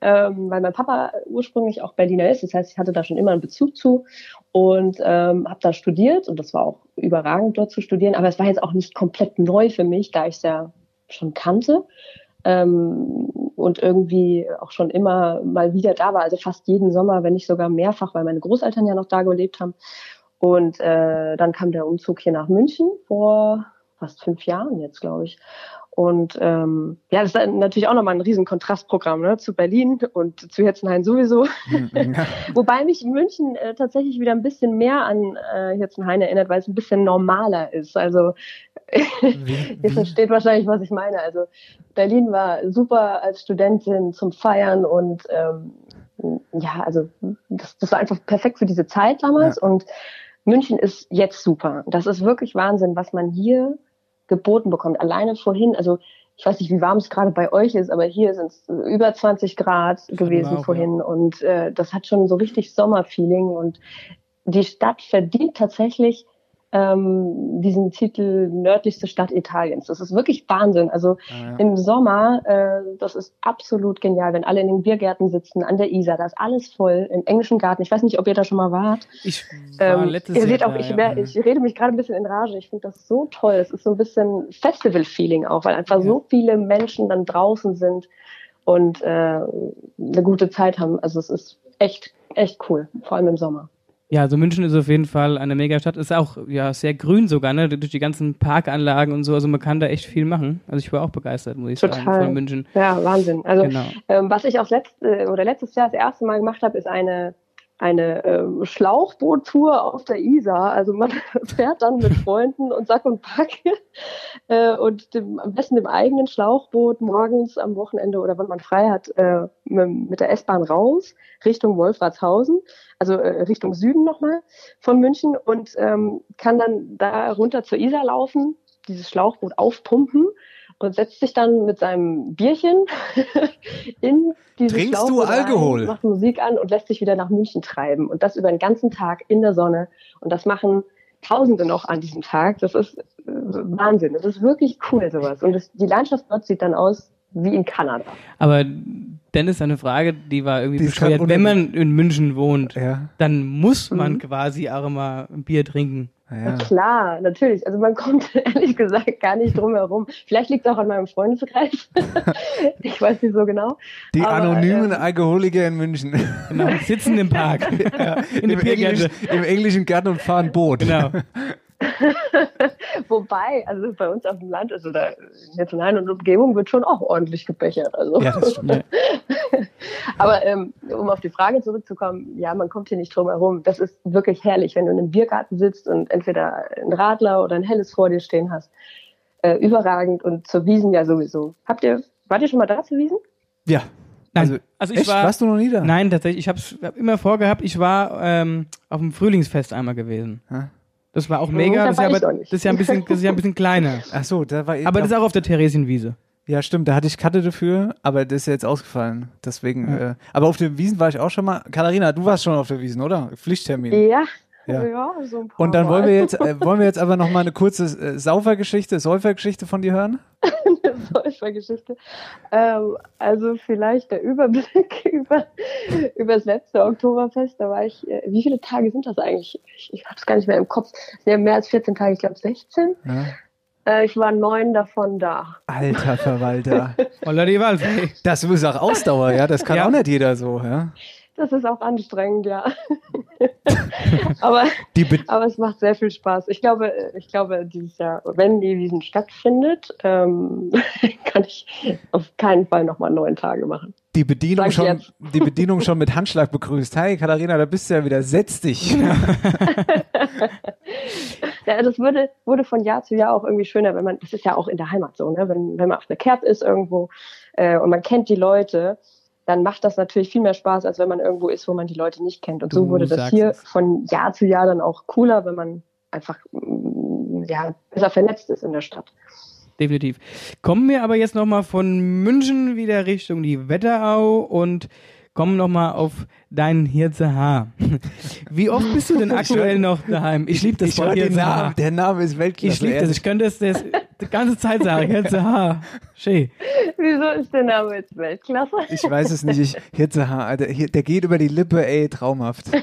ähm, weil mein Papa ursprünglich auch Berliner ist. Das heißt, ich hatte da schon immer einen Bezug zu und ähm, habe da studiert und das war auch überragend dort zu studieren. Aber es war jetzt auch nicht komplett neu für mich, da ich es ja schon kannte. Ähm, und irgendwie auch schon immer mal wieder da war, also fast jeden Sommer, wenn nicht sogar mehrfach, weil meine Großeltern ja noch da gelebt haben. Und äh, dann kam der Umzug hier nach München vor fast fünf Jahren jetzt, glaube ich. Und ähm, ja, das ist natürlich auch nochmal ein riesen Kontrastprogramm ne, zu Berlin und zu Hirzenhain sowieso. Wobei mich München äh, tatsächlich wieder ein bisschen mehr an äh, Hirzenhain erinnert, weil es ein bisschen normaler ist. Also Ihr versteht wahrscheinlich, was ich meine. Also Berlin war super als Studentin zum Feiern und ähm, ja, also das, das war einfach perfekt für diese Zeit damals Ja. und München ist jetzt super. Das ist wirklich Wahnsinn, was man hier geboten bekommt. Alleine vorhin, also ich weiß nicht, wie warm es gerade bei euch ist, aber hier sind es über 20 Grad gewesen auch, vorhin und äh, das hat schon so richtig Sommerfeeling und die Stadt verdient tatsächlich ähm, diesen Titel nördlichste Stadt Italiens. Das ist wirklich Wahnsinn. Also Ah, ja. im Sommer, äh, das ist absolut genial, wenn alle in den Biergärten sitzen, an der Isar, da ist alles voll, im englischen Garten. Ich weiß nicht, ob ihr da schon mal wart. Ich war Ähm, letztes ihr Jahr seht auch, da, ich, ja. ich rede mich gerade ein bisschen in Rage. Ich finde das so toll. Es ist so ein bisschen Festival-Feeling auch, weil einfach so viele Menschen dann draußen sind und äh, eine gute Zeit haben. Also es ist echt, echt cool, vor allem im Sommer. Ja, also München ist auf jeden Fall eine Megastadt. Ist auch ja sehr grün sogar, ne? Durch die ganzen Parkanlagen und so. Also man kann da echt viel machen. Also ich war auch begeistert, muss ich sagen, Total. von München. Ja, Wahnsinn. Also Genau. Ähm, was ich auch letzte, oder letztes Jahr das erste Mal gemacht habe, ist eine, eine ähm, Schlauchboottour auf der Isar. Also man fährt dann mit Freunden und Sack und Pack äh, und dem, am besten dem eigenen Schlauchboot morgens am Wochenende oder wenn man frei hat, äh, mit, mit der S-Bahn raus Richtung Wolfratshausen, also äh, Richtung Süden nochmal von München und ähm, kann dann da runter zur Isar laufen, dieses Schlauchboot aufpumpen und setzt sich dann mit seinem Bierchen in dieses Trinkst du Schlauchboot rein, Alkohol? macht Musik an und lässt sich wieder nach München treiben und das über den ganzen Tag in der Sonne und das machen Tausende noch an diesem Tag. Das ist äh, Wahnsinn. Das ist wirklich cool sowas und das, die Landschaft dort sieht dann aus wie in Kanada. Aber Dennis, eine Frage, die war irgendwie Die bescheuert. Wenn man in München wohnt, Ja, dann muss man Mhm. quasi auch immer ein Bier trinken. Ja. Na klar, natürlich. Also man kommt ehrlich gesagt gar nicht drum herum. Vielleicht liegt es auch an meinem Freundeskreis. ich weiß nicht so genau. Die Aber, anonymen ähm, Alkoholiker in München. Genau, sitzen im Park. in der Im, Englisch. Im englischen Garten und fahren Boot. Genau. Wobei, also bei uns auf dem Land, also da in der nahen Umgebung wird schon auch ordentlich gebechert. Also. Ja, das stimmt. Aber ähm, um auf die Frage zurückzukommen, ja, man kommt hier nicht drum herum. Das ist wirklich herrlich, wenn du in einem Biergarten sitzt und entweder ein Radler oder ein Helles vor dir stehen hast. Äh, überragend und zur Wiesen ja sowieso. Habt ihr, wart ihr schon mal da zur Wiesen? Ja. Nein, Also, also ich echt? war. Warst du noch nie da? Nein, tatsächlich. Ich habe hab immer vorgehabt, ich war ähm, auf dem Frühlingsfest einmal gewesen. Ja. Das war auch Mhm, mega. da Das ist, ja aber, das ist ja ein bisschen, das ist ja ein bisschen kleiner. Ach so, da war ich. Aber das ist auch auf der Theresienwiese. Ja, stimmt, da hatte ich Karte dafür, aber das ist ja jetzt ausgefallen. Deswegen, äh, aber auf der Wiesen war ich auch schon mal. Katharina, du warst schon auf der Wiesen, oder? Pflichttermin. Ja. Ja. Ja, so ein paar Und dann Mal. wollen wir jetzt, äh, wollen wir jetzt aber noch mal eine kurze äh, Saufergeschichte, Säufergeschichte von dir hören? Säufergeschichte. Ähm, also vielleicht der Überblick über, über das letzte Oktoberfest. Da war ich, äh, wie viele Tage sind das eigentlich? Ich, ich habe es gar nicht mehr im Kopf. Es sind ja mehr als 14 Tage, ich glaube 16. Ja. Äh, ich war neun davon da. Alter Verwalter. Das ist auch Ausdauer, ja? Das kann Ja. auch nicht jeder so, ja? Das ist auch anstrengend, ja. aber, aber es macht sehr viel Spaß. Ich glaube, ich glaube, dieses Jahr, wenn die Wiesen stattfindet, ähm, kann ich auf keinen Fall nochmal neun Tage machen. die Bedienung schon, die Bedienung schon mit Handschlag begrüßt. Hi Katharina, da bist du ja wieder. Setz dich. Ja, das würde, wurde von Jahr zu Jahr auch irgendwie schöner, wenn man, das ist ja auch in der Heimat so, ne? wenn, wenn man auf der Kerb ist irgendwo äh, und man kennt die Leute, dann macht das natürlich viel mehr Spaß, als wenn man irgendwo ist, wo man die Leute nicht kennt. Und so Du wurde das hier es. von Jahr zu Jahr dann auch cooler, wenn man einfach mm, ja, besser vernetzt ist in der Stadt. Definitiv. Kommen wir aber jetzt nochmal von München wieder Richtung die Wetterau und kommen nochmal auf deinen Hirze Haar. Wie oft bist du denn aktuell noch daheim? Ich liebe das ich Wort den Namen. Der Name ist Weltklasse. Ich liebe das. Ich könnte das, das die ganze Zeit sagen. Hirze Haar. Schön. Wieso ist der Name jetzt Weltklasse? Ich weiß es nicht. Ich, Hirzehaar, Alter, der geht über die Lippe, ey, traumhaft.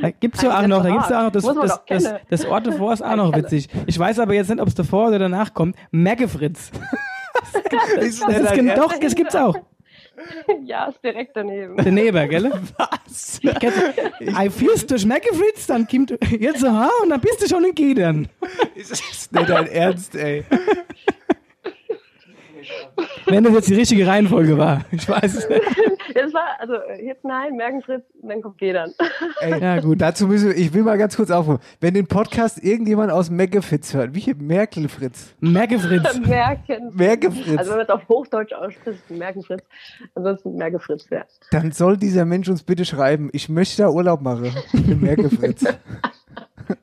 Da gibt's ja auch noch, da gibt's ja auch noch das, das, das, das Ort davor ist auch noch witzig. Ich weiß aber jetzt nicht, ob es davor oder danach kommt. Merkefritz. Ist Das ist gen- doch, das gibt's auch. ja, ist direkt daneben. Daneben, gell? Was? I fierst durch Merkefritz, dann kommt Hirze Haar und dann bist du schon in Gedern. Ist das nicht dein Ernst, ey? Wenn das jetzt die richtige Reihenfolge war. Ich weiß es nicht. Das war, also jetzt nein, Merkenfritz, dann kommt Gedern. Ey, Ja, gut. Dazu müssen wir, ich will mal ganz kurz aufrufen. Wenn den Podcast irgendjemand aus Meckefitz hört, wie hier Merkel-Fritz. Merkefritz. Merken. Merkefritz. Also wenn man es auf Hochdeutsch ausspricht, Merkenfritz. Ansonsten Merkefritz, ja. Dann soll dieser Mensch uns bitte schreiben, ich möchte da Urlaub machen. Merkefritz.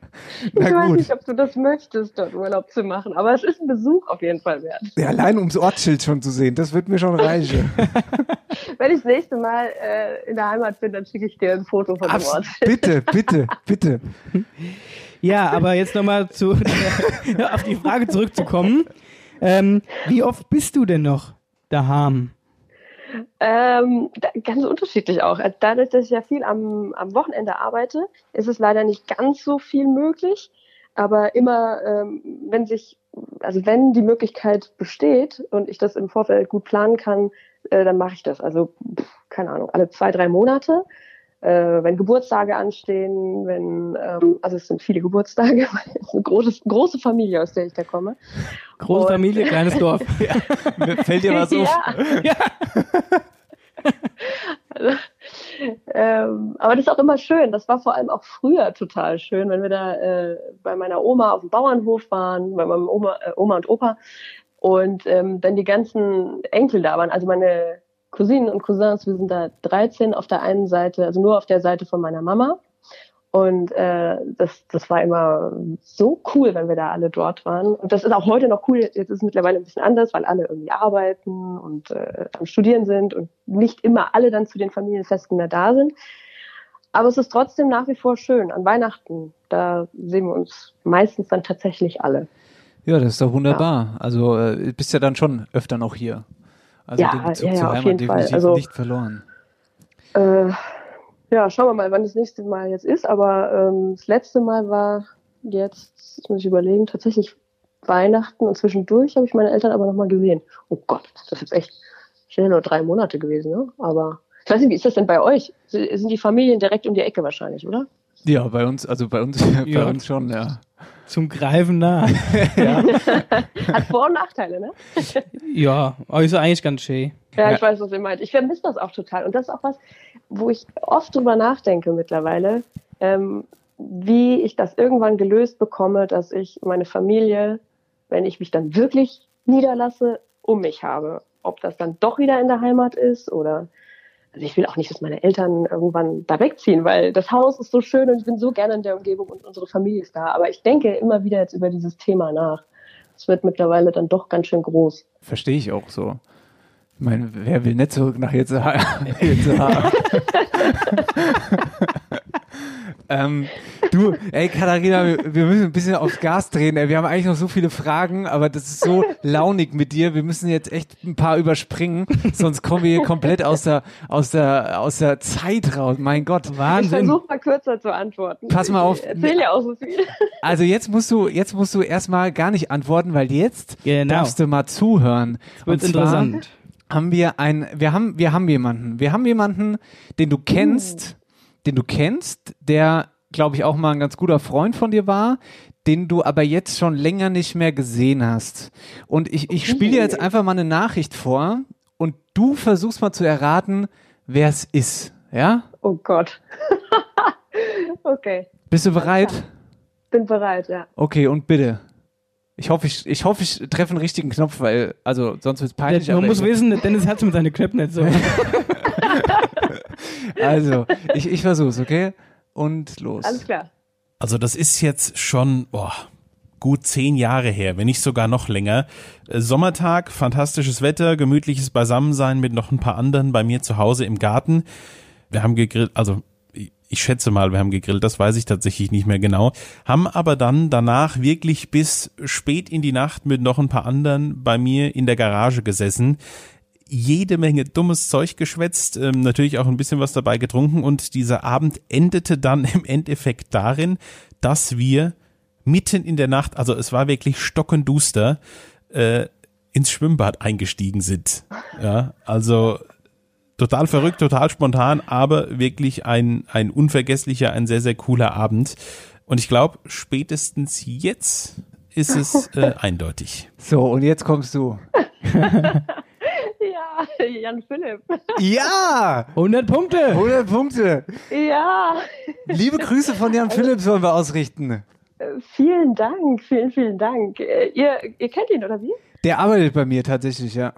Ich weiß gut. nicht, ob du das möchtest, dort Urlaub zu machen, aber es ist ein Besuch auf jeden Fall wert. Ja, allein ums Ortsschild schon zu sehen, das wird mir schon reichen. Wenn ich das nächste Mal äh, in der Heimat bin, dann schicke ich dir ein Foto von dem Abs Ort. bitte, bitte, bitte. Ja, aber jetzt nochmal zu, auf die Frage zurückzukommen. Ähm, wie oft bist du denn noch daheim? Ähm, ganz unterschiedlich auch. Also Dadurch, dass ich ja viel am, am Wochenende arbeite, ist es leider nicht ganz so viel möglich. Aber immer, ähm, wenn sich, also wenn die Möglichkeit besteht und ich das im Vorfeld gut planen kann, äh, dann mache ich das. Also, pff, keine Ahnung, alle zwei, drei Monate. Äh, wenn Geburtstage anstehen, wenn, ähm, also es sind viele Geburtstage, weil es ist eine große, große Familie, aus der ich da komme. Große Und- Familie, kleines Dorf. Fällt dir was auf? Ja. Also, ähm, aber das ist auch immer schön. Das war vor allem auch früher total schön, wenn wir da äh, bei meiner Oma auf dem Bauernhof waren, bei meinem Oma, äh, Oma und Opa und ähm, dann die ganzen Enkel da waren. Also meine Cousinen und Cousins, wir sind da 13 auf der einen Seite, also nur auf der Seite von meiner Mama. Und äh, das, das war immer so cool, wenn wir da alle dort waren. Und das ist auch heute noch cool. Jetzt ist es mittlerweile ein bisschen anders, weil alle irgendwie arbeiten und äh, am Studieren sind und nicht immer alle dann zu den Familienfesten mehr da sind. Aber es ist trotzdem nach wie vor schön. An Weihnachten, da sehen wir uns meistens dann tatsächlich alle. Ja, das ist doch wunderbar. Also äh, bist ja dann schon öfter noch hier. Also Ja, den Bezug ja, ja, zur auf Heimat jeden Fall. definitiv Also- nicht verloren. Äh, ja, schauen wir mal, wann das nächste Mal jetzt ist. Aber ähm, das letzte Mal war jetzt, jetzt muss ich überlegen, tatsächlich Weihnachten und zwischendurch habe ich meine Eltern aber nochmal gesehen. Oh Gott, das ist jetzt echt schnell nur drei Monate gewesen, ne? Aber ich weiß nicht, wie ist das denn bei euch? Sind die Familien direkt um die Ecke wahrscheinlich, oder? Ja, bei uns, also bei uns, bei uns schon, ja. Zum Greifen nah. Hat Vor- und Nachteile, ne? Ja, aber ist eigentlich ganz schön. Ja, Ja. ich weiß, was ihr meint. Ich vermisse das auch total. Und das ist auch was, wo ich oft drüber nachdenke mittlerweile, ähm, wie ich das irgendwann gelöst bekomme, dass ich meine Familie, wenn ich mich dann wirklich niederlasse, um mich habe. Ob das dann doch wieder in der Heimat ist oder also ich will auch nicht, dass meine Eltern irgendwann da wegziehen, weil das Haus ist so schön und ich bin so gerne in der Umgebung und unsere Familie ist da. Aber ich denke immer wieder jetzt über dieses Thema nach. Es wird mittlerweile dann doch ganz schön groß. Verstehe ich auch so. Ich meine, wer will nicht zurück nach Jetzeha? Jetzeha. ähm, du, ey Katharina, wir, wir müssen ein bisschen aufs Gas drehen. Ey. Wir haben eigentlich noch so viele Fragen, aber das ist so launig mit dir. Wir müssen jetzt echt ein paar überspringen, sonst kommen wir hier komplett aus der, aus der, aus der Zeit raus. Mein Gott. Ich Wahnsinn. versuche mal kürzer zu antworten. Pass mal auf. Ich erzähl ja auch so viel. Also jetzt musst du, jetzt musst du erstmal gar nicht antworten, weil jetzt Genau. darfst du mal zuhören. Wird Und zwar interessant. haben wir ein, wir haben, wir haben jemanden, wir haben jemanden, den du kennst, den du kennst, der, glaube ich, auch mal ein ganz guter Freund von dir war, den du aber jetzt schon länger nicht mehr gesehen hast. Und ich, ich spiele dir jetzt einfach mal eine Nachricht vor und du versuchst mal zu erraten, wer es ist. Ja? Oh Gott. okay, Bist du bereit? bin bereit, ja. Okay, und bitte. Ich hoffe, ich, ich hoffe, ich treffe einen richtigen Knopf, weil, also, sonst wird es peinlich. Man aber muss wissen, Dennis hat mit seinen Knöpfen nicht so. Also, ich, ich versuch's, okay? Und los. Alles klar. Also das ist jetzt schon boah, gut zehn Jahre her, wenn nicht sogar noch länger. Äh, Sommertag, fantastisches Wetter, gemütliches Beisammensein mit noch ein paar anderen bei mir zu Hause im Garten. Wir haben gegrillt, also ich- ich schätze mal, wir haben gegrillt, das weiß ich tatsächlich nicht mehr genau, haben aber dann danach wirklich bis spät in die Nacht mit noch ein paar anderen bei mir in der Garage gesessen jede Menge dummes Zeug geschwätzt, ähm, natürlich auch ein bisschen was dabei getrunken und dieser Abend endete dann im Endeffekt darin, dass wir mitten in der Nacht, also es war wirklich stockenduster, äh, ins Schwimmbad eingestiegen sind. Ja, also total verrückt, total spontan, aber wirklich ein, ein unvergesslicher, ein sehr, sehr cooler Abend. Und ich glaube, spätestens jetzt ist es äh, eindeutig. So, und jetzt kommst du. Jan Philipp. Ja! 100 Punkte. 100 Punkte. Ja, Liebe Grüße von Jan Philipp sollen wir ausrichten. äh, vielen Dank, vielen, vielen Dank. Äh, Ihr, ihr kennt ihn, oder wie? Der arbeitet bei mir tatsächlich, ja.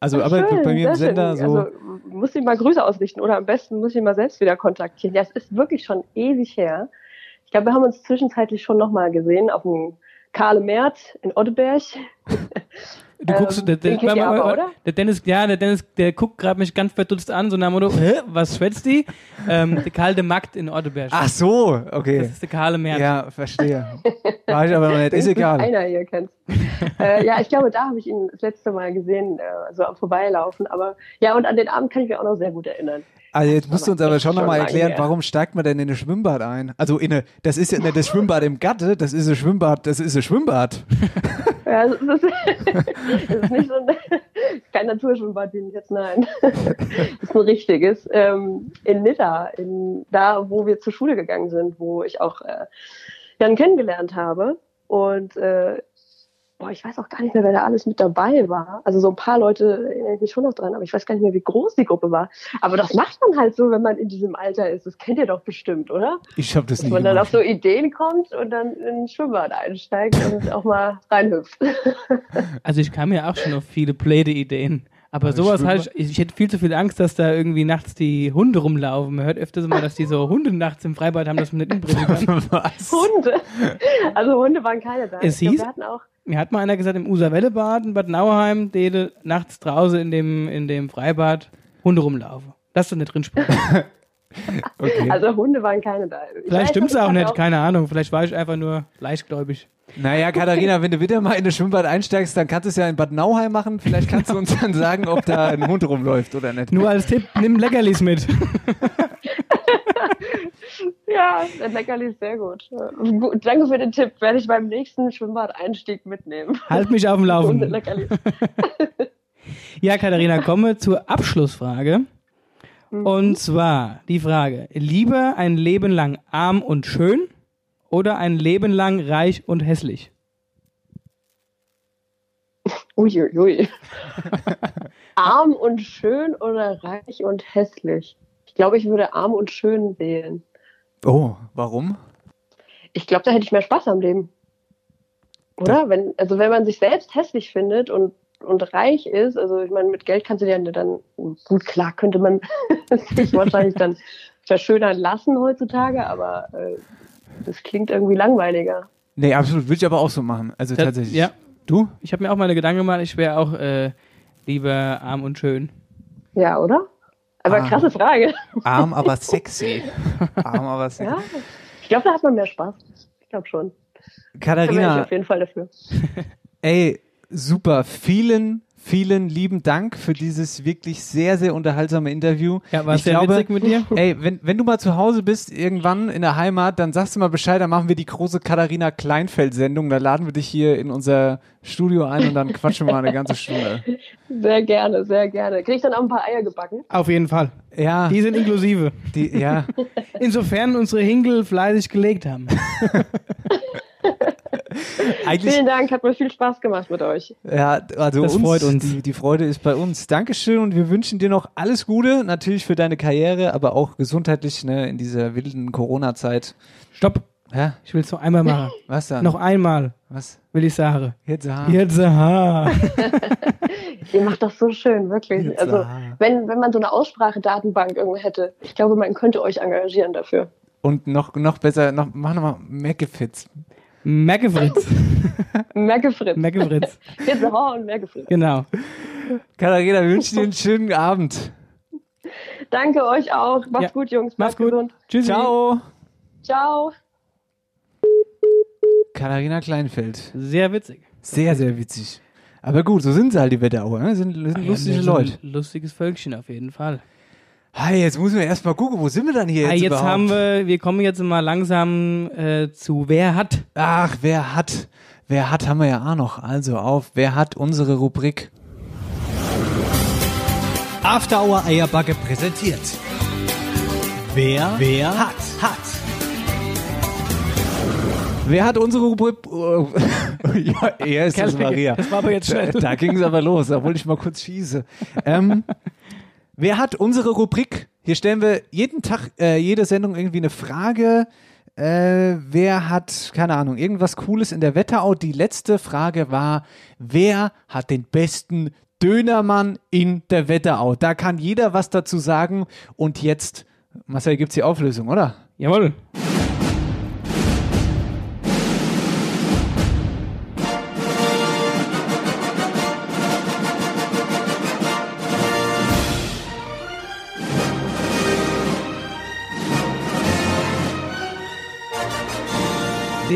Also Ach, arbeitet schön, bei mir im Sender schön. so. Also muss ich mal Grüße ausrichten oder am besten muss ich mal selbst wieder kontaktieren. Ja, es ist wirklich schon ewig her. Ich glaube, wir haben uns zwischenzeitlich schon nochmal gesehen auf dem Karle Mert in Otteberg. Du guckst, Ähm, der, der, den ihr aber, oder? der Dennis, ja, der Dennis, der guckt gerade mich ganz verdutzt an, so nach dem Motto, Hä, was schwätzt die? Ähm, der kalte Magd in Orteberg. Ach so, Das okay. ist der kahle Meer. Ja, verstehe. War ich aber noch nicht. Ist egal. Einer hier kennt. äh, ja, ich glaube, da habe ich ihn das letzte Mal gesehen, äh, so am Vorbeilaufen. Aber ja, und an den Abend kann ich mich auch noch sehr gut erinnern. Also jetzt musst du uns aber schon nochmal erklären, warum steigt man denn in ein Schwimmbad ein? Also in eine, das ist ja nicht das Schwimmbad im Gatte, das ist ein Schwimmbad, das ist ein Schwimmbad. Ja, es ist, es ist nicht so ein, kein Naturschwimmbad, wie jetzt, nein. Es ist ein richtiges. Ähm, in Nidda, in, da, wo wir zur Schule gegangen sind, wo ich auch äh, Jan kennengelernt habe. Und äh, boah, ich weiß auch gar nicht mehr, wer da alles mit dabei war. Also so ein paar Leute erinnere ich mich schon noch dran, aber ich weiß gar nicht mehr, wie groß die Gruppe war. Aber das macht man halt so, wenn man in diesem Alter ist. Das kennt ihr doch bestimmt, oder? Ich hab das Dass nie man dann auf so Ideen kommt und dann in ein Schwimmbad einsteigt und auch mal reinhüpft. Also ich kam ja auch schon auf viele blöde Ideen. Aber Also sowas hatte ich, ich hätte viel zu viel Angst, dass da irgendwie nachts die Hunde rumlaufen. Man hört öfters mal, dass die so Hunde nachts im Freibad haben, dass man nicht inbringen kann. Was? Hunde. Also Hunde waren keine da. Es ich glaub, hieß- wir hatten auch Mir hat mal einer gesagt, im Userwellebad in Bad Nauheim, die nachts draußen in dem, in dem Freibad Hunde rumlaufen. Lass du nicht drin sprechen. Okay. Also Hunde waren keine da. Ich Vielleicht stimmt's ich auch nicht, keine Ahnung. Vielleicht war ich einfach nur leichtgläubig. Naja, Katharina, wenn du wieder mal in das Schwimmbad einsteigst, dann kannst du es ja in Bad Nauheim machen. Vielleicht kannst du uns dann sagen, ob da ein Hund rumläuft oder nicht. Nur als Tipp, nimm Leckerlis mit. Ja, der Leckerli ist sehr gut. Danke für den Tipp. Werde ich beim nächsten Schwimmbad-Einstieg mitnehmen. Halt mich auf dem Laufen. Ja, Katharina, komme zur Abschlussfrage. Und zwar die Frage, lieber ein Leben lang arm und schön oder ein Leben lang reich und hässlich? Uiuiui. arm und schön oder reich und hässlich? Ich glaube, ich würde arm und schön wählen. Oh, warum? Ich glaube, da hätte ich mehr Spaß am Leben. Oder? Wenn, also wenn man sich selbst hässlich findet und, und reich ist, also ich meine, mit Geld kannst du dir dann, gut, klar könnte man sich wahrscheinlich dann verschönern lassen heutzutage, aber äh, das klingt irgendwie langweiliger. Nee, absolut. Würde ich aber auch so machen. Also Ja, tatsächlich. ja. Du? Ich habe mir auch meine Gedanken gemacht, ich wäre auch äh, lieber arm und schön. Ja, oder? Aber Ah. krasse Frage. Arm, aber sexy. Arm, aber sexy. Ja, ich glaube, da hat man mehr Spaß. Ich glaube schon. Da wäre ich Katharina, auf jeden Fall dafür. ey, super. Vielen, vielen lieben Dank für dieses wirklich sehr, sehr unterhaltsame Interview. Ja, war ich sehr glaube, witzig mit dir. Ey, wenn, wenn du mal zu Hause bist, irgendwann in der Heimat, dann sagst du mal Bescheid, dann machen wir die große Katharina Kleinfeld-Sendung. Da laden wir dich hier in unser Studio ein und dann quatschen wir mal eine ganze Stunde. Sehr gerne, sehr gerne. Krieg ich dann auch ein paar Eier gebacken? Auf jeden Fall. Ja, Die sind inklusive. die, ja. Insofern unsere Hinkel fleißig gelegt haben. Eigentlich, Vielen Dank, hat mir viel Spaß gemacht mit euch. ja, also Das uns, freut uns. Die, die Freude ist bei uns. Dankeschön und wir wünschen dir noch alles Gute, natürlich für deine Karriere, aber auch gesundheitlich ne, in dieser wilden Corona-Zeit. Stopp. Ja, Ich will es noch einmal machen. was dann? Noch einmal Was? will ich sagen. Jetzt, ah. Jetzt, aha. Ihr macht das so schön, wirklich. Jetzt, Also, wenn, wenn man so eine Aussprachedatenbank irgendwo hätte, ich glaube, man könnte euch engagieren dafür. Und noch, noch besser, noch, mach nochmal Mackefitz. Merkefritz. Merkefritz. Merkefritz. Jetzt Horror und Merkefritz. Genau. Katharina, wir wünschen dir einen schönen Abend. Danke euch auch. Macht's Ja. gut, Jungs. Mach's Bleibt gut. gesund. Tschüssi. Ciao. Ciao. Katharina Kleinfeld. Sehr witzig. Sehr, sehr witzig. Aber gut, so sind sie halt, die Wetterauer. Ne? Sind, sind lustige Ja, so ein Leute. Lustiges Völkchen auf jeden Fall. Hey, jetzt müssen wir erstmal gucken, wo sind wir dann hier Ah, jetzt, jetzt überhaupt? haben wir, wir kommen jetzt mal langsam äh, zu Wer hat. Ach, wer hat? Wer hat, haben wir ja auch noch. Also auf, wer hat unsere Rubrik? After Hour Eierbacke präsentiert. Wer, wer hat, hat. Wer hat unsere Rubrik? ja, er ist es Maria. Das war aber jetzt schnell. Da, da ging es aber los, da wollte ich mal kurz schießen. Ähm, wer hat unsere Rubrik? Hier stellen wir jeden Tag, äh, jede Sendung irgendwie eine Frage. Äh, wer hat, keine Ahnung, irgendwas Cooles in der Wetterau? Die letzte Frage war, wer hat den besten Dönermann in der Wetterau? Da kann jeder was dazu sagen. Und jetzt, Marcel, gibt's die Auflösung, oder? Jawohl.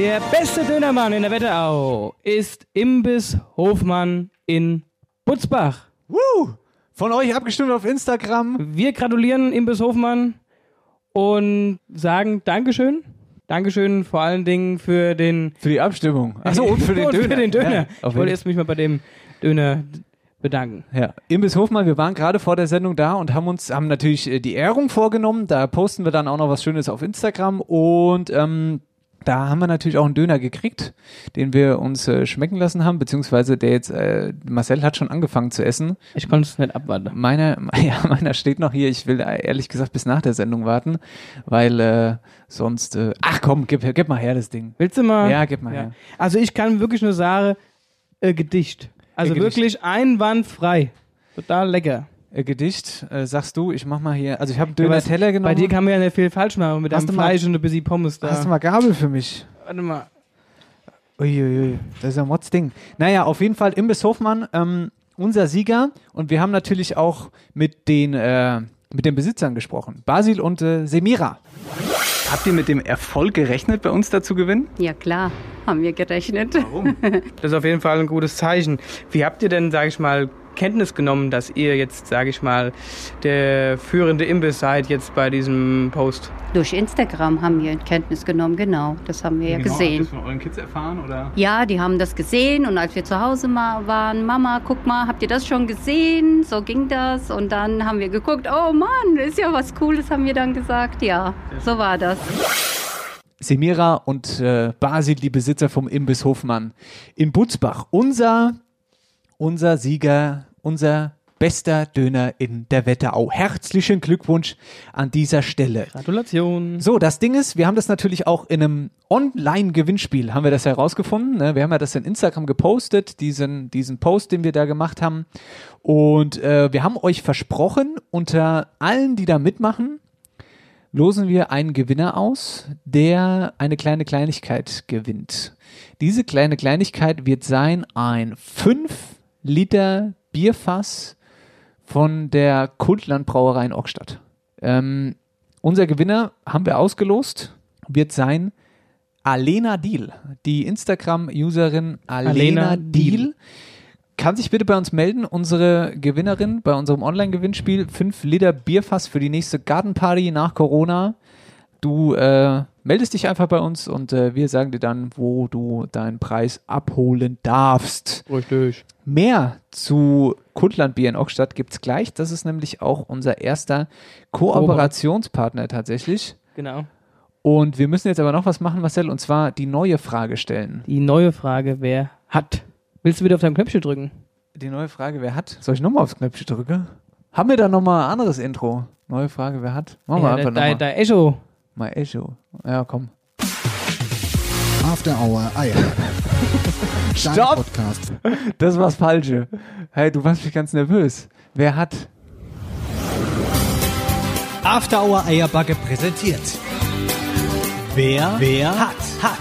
Der beste Dönermann in der Wetterau ist Imbiss Hofmann in Butzbach. Woo! Von euch abgestimmt auf Instagram. Wir gratulieren Imbiss Hofmann und sagen Dankeschön. Dankeschön vor allen Dingen für den Für die Abstimmung. Achso, und für den Döner. Für den Döner. Ja, ich wollte erst mich mal bei dem Döner bedanken. Ja, Imbiss Hofmann, wir waren gerade vor der Sendung da und haben uns, haben natürlich äh, die Ehrung vorgenommen. Da posten wir dann auch noch was Schönes auf Instagram und ähm, da haben wir natürlich auch einen Döner gekriegt, den wir uns äh, schmecken lassen haben, beziehungsweise der jetzt, äh, Marcel hat schon angefangen zu essen. Ich konnte es nicht abwarten. Meiner, ja, meiner steht noch hier. Ich will ehrlich gesagt bis nach der Sendung warten, weil äh, sonst, äh, ach komm, gib, gib mal her das Ding. Willst du mal? Ja, gib mal her. Also ich kann wirklich nur sagen, äh, Gedicht. Also Gedicht. wirklich einwandfrei. Total lecker. Äh, Gedicht, äh, sagst du, ich mach mal hier, also ich habe einen Döner-Teller genommen. Bei dir kann man ja nicht viel falsch machen mit Hast deinem du mal- Fleisch und ein bisschen Pommes da. Hast du mal Gabel für mich? Warte mal. Uiuiui, das ist ja Mods Ding. Naja, auf jeden Fall Imbiss Hofmann, ähm, unser Sieger. Und wir haben natürlich auch mit den, äh, mit den Besitzern gesprochen. Basil und äh, Semira. Habt ihr mit dem Erfolg gerechnet, bei uns da zu gewinnen? Ja klar, haben wir gerechnet. Das ist auf jeden Fall ein gutes Zeichen. Wie habt ihr denn, sage ich mal, Kenntnis genommen, dass ihr jetzt, sage ich mal, der führende Imbiss seid jetzt bei diesem Post? Durch Instagram haben wir Kenntnis genommen, genau. Das haben wir ja gesehen. Habt ihr von euren Kids erfahren oder? Ja, die haben das gesehen und als wir zu Hause mal waren, Mama, guck mal, habt ihr das schon gesehen? So ging das und dann haben wir geguckt, oh Mann, ist ja was Cooles, haben wir dann gesagt. Ja, so war das. Semira und äh, Basil, die Besitzer vom Imbiss Hofmann in Butzbach. Unser, unser Sieger, unser bester Döner in der Wetterau. Herzlichen Glückwunsch an dieser Stelle. Gratulation. So, das Ding ist, wir haben das natürlich auch in einem Online-Gewinnspiel, haben wir das herausgefunden. Ne? Wir haben ja das in Instagram gepostet, diesen, diesen Post, den wir da gemacht haben. Und äh, wir haben euch versprochen, unter allen, die da mitmachen, losen wir einen Gewinner aus, der eine kleine Kleinigkeit gewinnt. Diese kleine Kleinigkeit wird sein ein 5 Liter Bierfass von der Kultland Brauerei in Ockstadt. Ähm, unser Gewinner haben wir ausgelost, wird sein Alena Deal. Die Instagram-Userin Alena, Alena Deal. Deal. Kann sich bitte bei uns melden, unsere Gewinnerin bei unserem Online-Gewinnspiel. 5 Liter Bierfass für die nächste Gartenparty nach Corona. Du äh, meldest dich einfach bei uns und äh, wir sagen dir dann, wo du deinen Preis abholen darfst. Richtig. Mehr zu Kundlandbier in Ockstadt gibt's gleich. Das ist nämlich auch unser erster Kooperationspartner tatsächlich. Genau. Und wir müssen jetzt aber noch was machen, Marcel, und zwar die neue Frage stellen. Die neue Frage, wer hat? Willst du wieder auf dein Knöpfchen drücken? Die neue Frage, wer hat? Soll ich nochmal aufs Knöpfchen drücken? Haben wir da nochmal ein anderes Intro? Neue Frage, wer hat? Machen wir Ja, einfach nochmal. da Echo. Mal Echo. Ja, komm. After Hour Eier. Dein Stopp! Podcast. Das war's Falsche. Hey, du warst mich ganz nervös. Wer hat? After Hour Eierbacke präsentiert. Wer, wer hat, hat.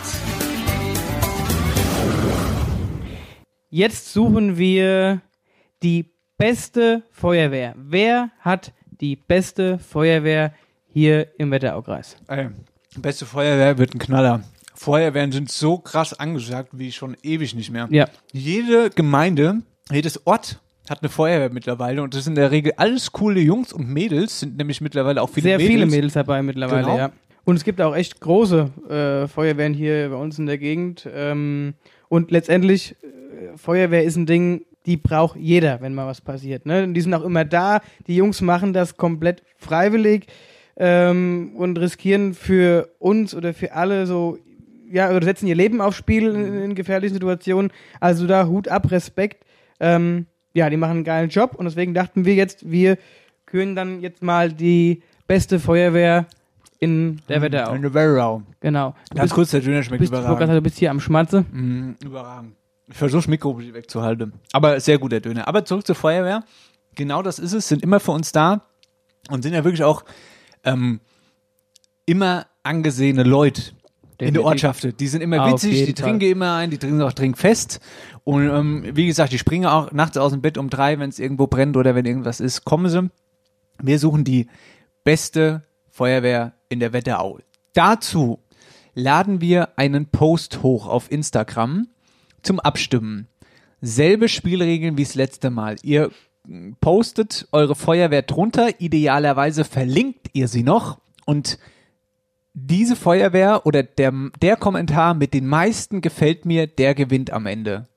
Jetzt suchen wir die beste Feuerwehr. Wer hat die beste Feuerwehr hier im Wetteraukreis? Ey, beste Feuerwehr wird ein Knaller. Feuerwehren sind so krass angesagt wie schon ewig nicht mehr. Ja. Jede Gemeinde, jedes Ort hat eine Feuerwehr mittlerweile und das sind in der Regel alles coole Jungs und Mädels, sind nämlich mittlerweile auch viele Sehr Mädels. viele Mädels dabei mittlerweile, Genau. ja. Und es gibt auch echt große äh, Feuerwehren hier bei uns in der Gegend. Ähm, und letztendlich, äh, Feuerwehr ist ein Ding, die braucht jeder, wenn mal was passiert. Ne? Und die sind auch immer da. Die Jungs machen das komplett freiwillig ähm, und riskieren für uns oder für alle so ja, oder setzen ihr Leben aufs Spiel in, in gefährlichen Situationen. Also da Hut ab, Respekt. Ähm, ja, die machen einen geilen Job und deswegen dachten wir jetzt, wir küren dann jetzt mal die beste Feuerwehr in der Wetterau. In der Wetterau. Genau. Du Ganz bist, kurz, der Döner schmeckt bist, ich wollte gerade überragend. du bist hier am Schmatze. Mm, überragend. Ich versuche das Mikro wegzuhalten. Aber sehr gut, der Döner. Aber zurück zur Feuerwehr. Genau das ist es, sind immer für uns da und sind ja wirklich auch ähm, immer angesehene Leute in der. Ortschaft. Die sind immer witzig, die Fall. trinken immer ein, die trinken auch trinkfest. Und ähm, wie gesagt, die springen auch nachts aus dem Bett um drei, wenn es irgendwo brennt oder wenn irgendwas ist, kommen sie. Wir suchen die beste Feuerwehr in der Wetterau. Dazu laden wir einen Post hoch auf Instagram zum Abstimmen. Selbe Spielregeln wie das letzte Mal. Ihr postet eure Feuerwehr drunter, idealerweise verlinkt ihr sie noch und diese Feuerwehr oder der, der Kommentar mit den meisten gefällt mir, der gewinnt am Ende.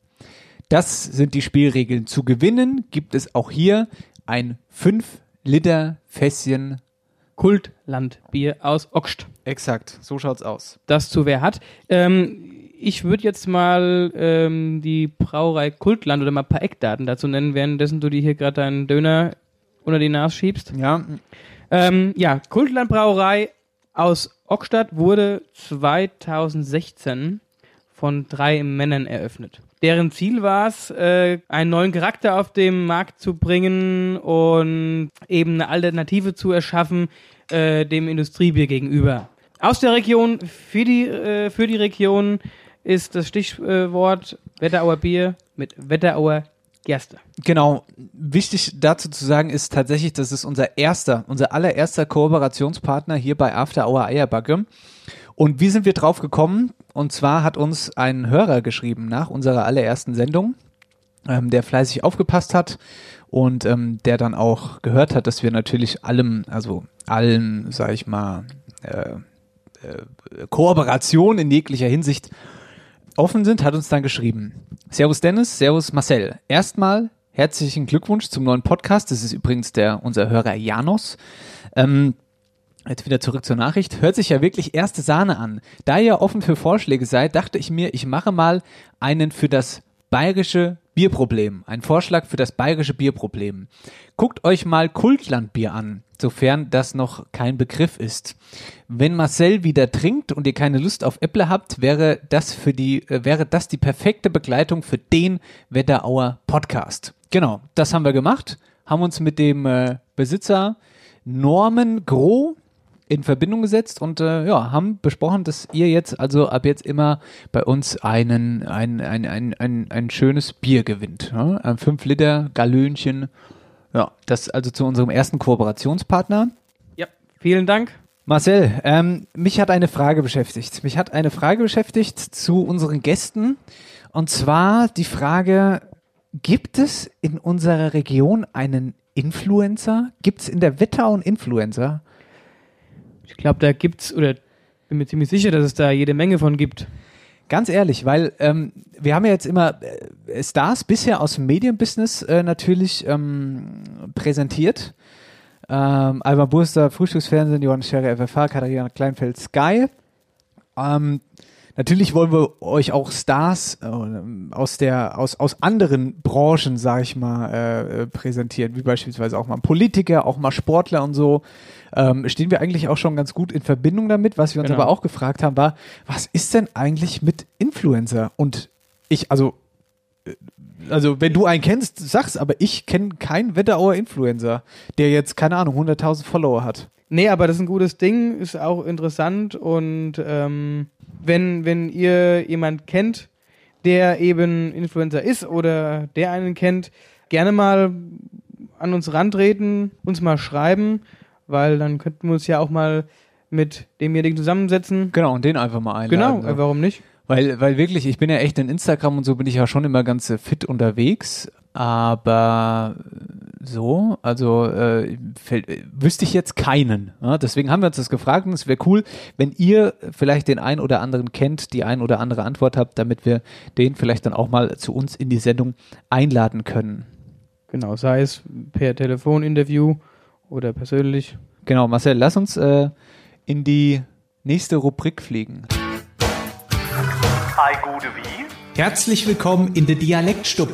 Das sind die Spielregeln. Zu gewinnen gibt es auch hier ein 5 Liter Fässchen. Kultlandbier aus Oxt. Exakt, so schaut's aus. Das zu wer hat. Ähm, ich würde jetzt mal ähm, die Brauerei Kultland oder mal ein paar Eckdaten dazu nennen, währenddessen du dir hier gerade deinen Döner unter die Nase schiebst. Ja, Ähm, ja, Kultland Brauerei aus Ockstadt wurde 2016 von drei Männern eröffnet. Deren Ziel war es, äh, einen neuen Charakter auf den Markt zu bringen und eben eine Alternative zu erschaffen äh, dem Industriebier gegenüber. Aus der Region, für die, äh, für die Region ist das Stichwort Wetterauer Bier mit Wetterauer Gerste. Genau. Wichtig dazu zu sagen ist tatsächlich, das ist unser erster, unser allererster Kooperationspartner hier bei After Hour Eierbacke. Und wie sind wir drauf gekommen? Und zwar hat uns ein Hörer geschrieben nach unserer allerersten Sendung, ähm, der fleißig aufgepasst hat und ähm, der dann auch gehört hat, dass wir natürlich allem, also allen, sag ich mal, äh, äh, Kooperation in jeglicher Hinsicht offen sind, hat uns dann geschrieben. Servus Dennis, Servus Marcel. Erstmal herzlichen Glückwunsch zum neuen Podcast. Das ist übrigens der, unser Hörer Janos. Ähm, jetzt wieder zurück zur Nachricht. Hört sich ja wirklich erste Sahne an. Da ihr offen für Vorschläge seid, dachte ich mir, ich mache mal einen für das bayerische Bierproblem. Ein Vorschlag für das bayerische Bierproblem. Guckt euch mal Kultlandbier an, sofern das noch kein Begriff ist. Wenn Marcel wieder trinkt und ihr keine Lust auf Äpple habt, wäre das für die, äh, wäre das die perfekte Begleitung für den Wetterauer Podcast. Genau, das haben wir gemacht, haben uns mit dem äh, Besitzer Norman Groh in Verbindung gesetzt und äh, ja, haben besprochen, dass ihr jetzt also ab jetzt immer bei uns einen, ein, ein, ein, ein, ein schönes Bier gewinnt. Ja? Ein 5 Liter Galönchen. Ja, das also zu unserem ersten Kooperationspartner. Ja, vielen Dank. Marcel, ähm, mich hat eine Frage beschäftigt. Mich hat eine Frage beschäftigt zu unseren Gästen. Und zwar die Frage, gibt es in unserer Region einen Influencer? Gibt es in der Wetterau einen Influencer? Ich glaube, da gibt's, oder bin mir ziemlich sicher, dass es da jede Menge von gibt. Ganz ehrlich, weil ähm, wir haben ja jetzt immer äh, Stars bisher aus dem Medienbusiness äh, natürlich ähm, präsentiert. Ähm, Alba Burster, Frühstücksfernsehen, Johannes Scherer, FFH, Katharina Kleinfeld, Sky. Ähm, natürlich wollen wir euch auch Stars äh, aus der aus aus anderen Branchen, sag ich mal, äh, präsentieren, wie beispielsweise auch mal Politiker, auch mal Sportler und so. Ähm, stehen wir eigentlich auch schon ganz gut in Verbindung damit. Was wir uns Genau. aber auch gefragt haben, war, was ist denn eigentlich mit Influencer? Und ich, also äh, also wenn du einen kennst, sag's, aber ich kenne keinen Wetterauer Influencer, der jetzt, keine Ahnung, 100.000 Follower hat. Nee, aber das ist ein gutes Ding, ist auch interessant und ähm, wenn, wenn ihr jemand kennt, der eben Influencer ist oder der einen kennt, gerne mal an uns rantreten, uns mal schreiben, weil dann könnten wir uns ja auch mal mit demjenigen zusammensetzen. Genau, und den einfach mal einladen. Genau, so. äh, warum nicht? Weil, weil wirklich, ich bin ja echt in Instagram und so bin ich ja schon immer ganz äh, fit unterwegs, aber so, also äh, äh, wüsste ich jetzt keinen. Ja? Deswegen haben wir uns das gefragt und es wäre cool, wenn ihr vielleicht den einen oder anderen kennt, die ein oder andere Antwort habt, damit wir den vielleicht dann auch mal zu uns in die Sendung einladen können. Genau, sei es per Telefoninterview oder persönlich. Genau, Marcel, lass uns äh, in die nächste Rubrik fliegen. Ei Gude wie? Herzlich willkommen in der Dialektstub.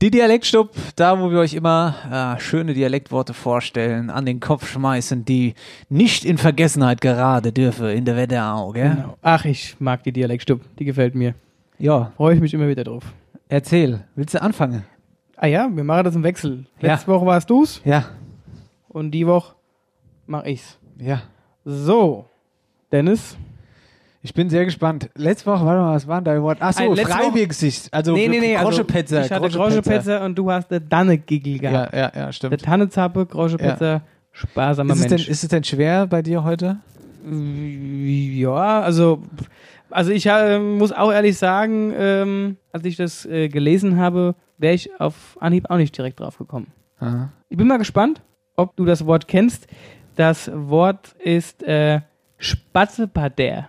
Die Dialektstub, da wo wir euch immer äh, schöne Dialektworte vorstellen, an den Kopf schmeißen, die nicht in Vergessenheit gerade dürfen in der Wetterau, gell? Genau. Ach, ich mag die Dialektstub. Die gefällt mir. Ja. Freue ich mich immer wieder drauf. Erzähl, willst du anfangen? Ah ja, wir machen das im Wechsel. Ja. Letzte Woche warst du's Ja. und die Woche mach ich's. Ja. So, Dennis. Ich bin sehr gespannt. Letzte Woche, warte mal, was war denn dein Wort? Achso, Freiwegsicht. Also nee, nee, nee. Also Groschepetzer. ich hatte Groschepetzer und du hast der Danne-Gigel Ja, gehabt. ja, ja, Der stimmt. Tannezappe, Groschepetzer, sparsamer Ist es, denn, Mensch. ist es denn schwer bei dir heute? Ja, also, also ich äh, muss auch ehrlich sagen, ähm, als ich das äh, gelesen habe, wäre ich auf Anhieb auch nicht direkt drauf gekommen. Aha. Ich bin mal gespannt, ob du das Wort kennst. Das Wort ist äh, Spatzepater.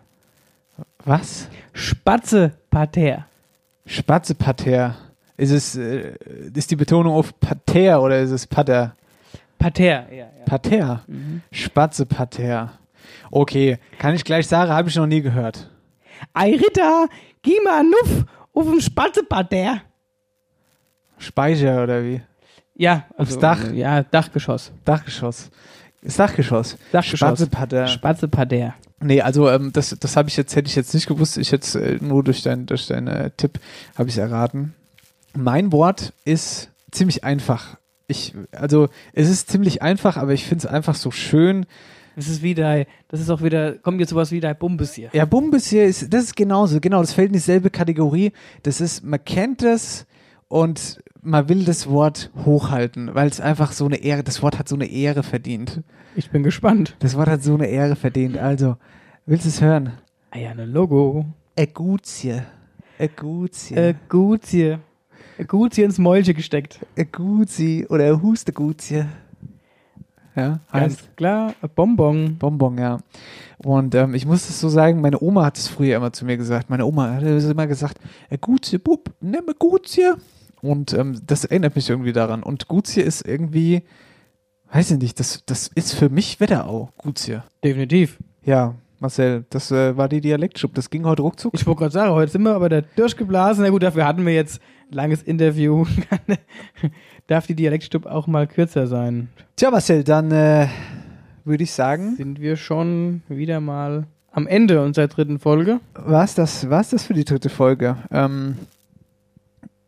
Was? Spatzepater. Spatzepater. Ist es, äh, ist die Betonung auf Pater oder ist es Pater? Pater, ja. ja. Pater. Spatzepater. Okay, kann ich gleich sagen, habe ich noch nie gehört. Ei Ritter, geh mal nuff auf den Spatzepater. Speicher oder wie? Ja, Aufs Dach? Ja, Dachgeschoss. Dachgeschoss. Das Dachgeschoss. Dachgeschoss. Spatzepater. Nee, also ähm, das, das habe ich jetzt, hätte ich jetzt nicht gewusst. Ich hätte äh, nur durch deinen durch deinen äh, Tipp habe ich erraten. Mein Wort ist ziemlich einfach. Ich, also es ist ziemlich einfach, aber ich finde es einfach so schön. Das ist wieder, das ist auch wieder, kommt jetzt sowas wie dein Bumbes hier. Ja, Bumbes hier ist, das ist genauso, genau, das fällt in dieselbe Kategorie. Das ist, man kennt das und man will das Wort hochhalten, weil es einfach so eine Ehre, das Wort hat so eine Ehre verdient. Ich bin gespannt. Das Wort hat so eine Ehre verdient. Also, willst du es hören? Ah ja, ein Logo. Eguzie. Eguzie. Gut hier ins Mäulchen gesteckt. Eguzie oder Husteguzie. Ja, heißt Ganz klar, Bonbon. Bonbon, ja. Und ähm, ich muss es so sagen, meine Oma hat es früher immer zu mir gesagt. Meine Oma hat es immer gesagt, Eguzie, Bub, nimm Eguzie. Und ähm, das erinnert mich irgendwie daran. Und Guzie ist irgendwie, weiß ich nicht, das, das ist für mich Wetterau, Guzie. Definitiv. Ja, Marcel, das äh, war die Dialektschub. Das ging heute ruckzuck. Ich wollte gerade sagen, heute sind wir aber da durchgeblasen. Na gut, dafür hatten wir jetzt ein langes Interview. Darf die Dialektstub auch mal kürzer sein? Tja, Marcel, dann äh, würde ich sagen, Sind wir schon wieder mal am Ende unserer dritten Folge. war's das, war's das für die dritte Folge. Ähm,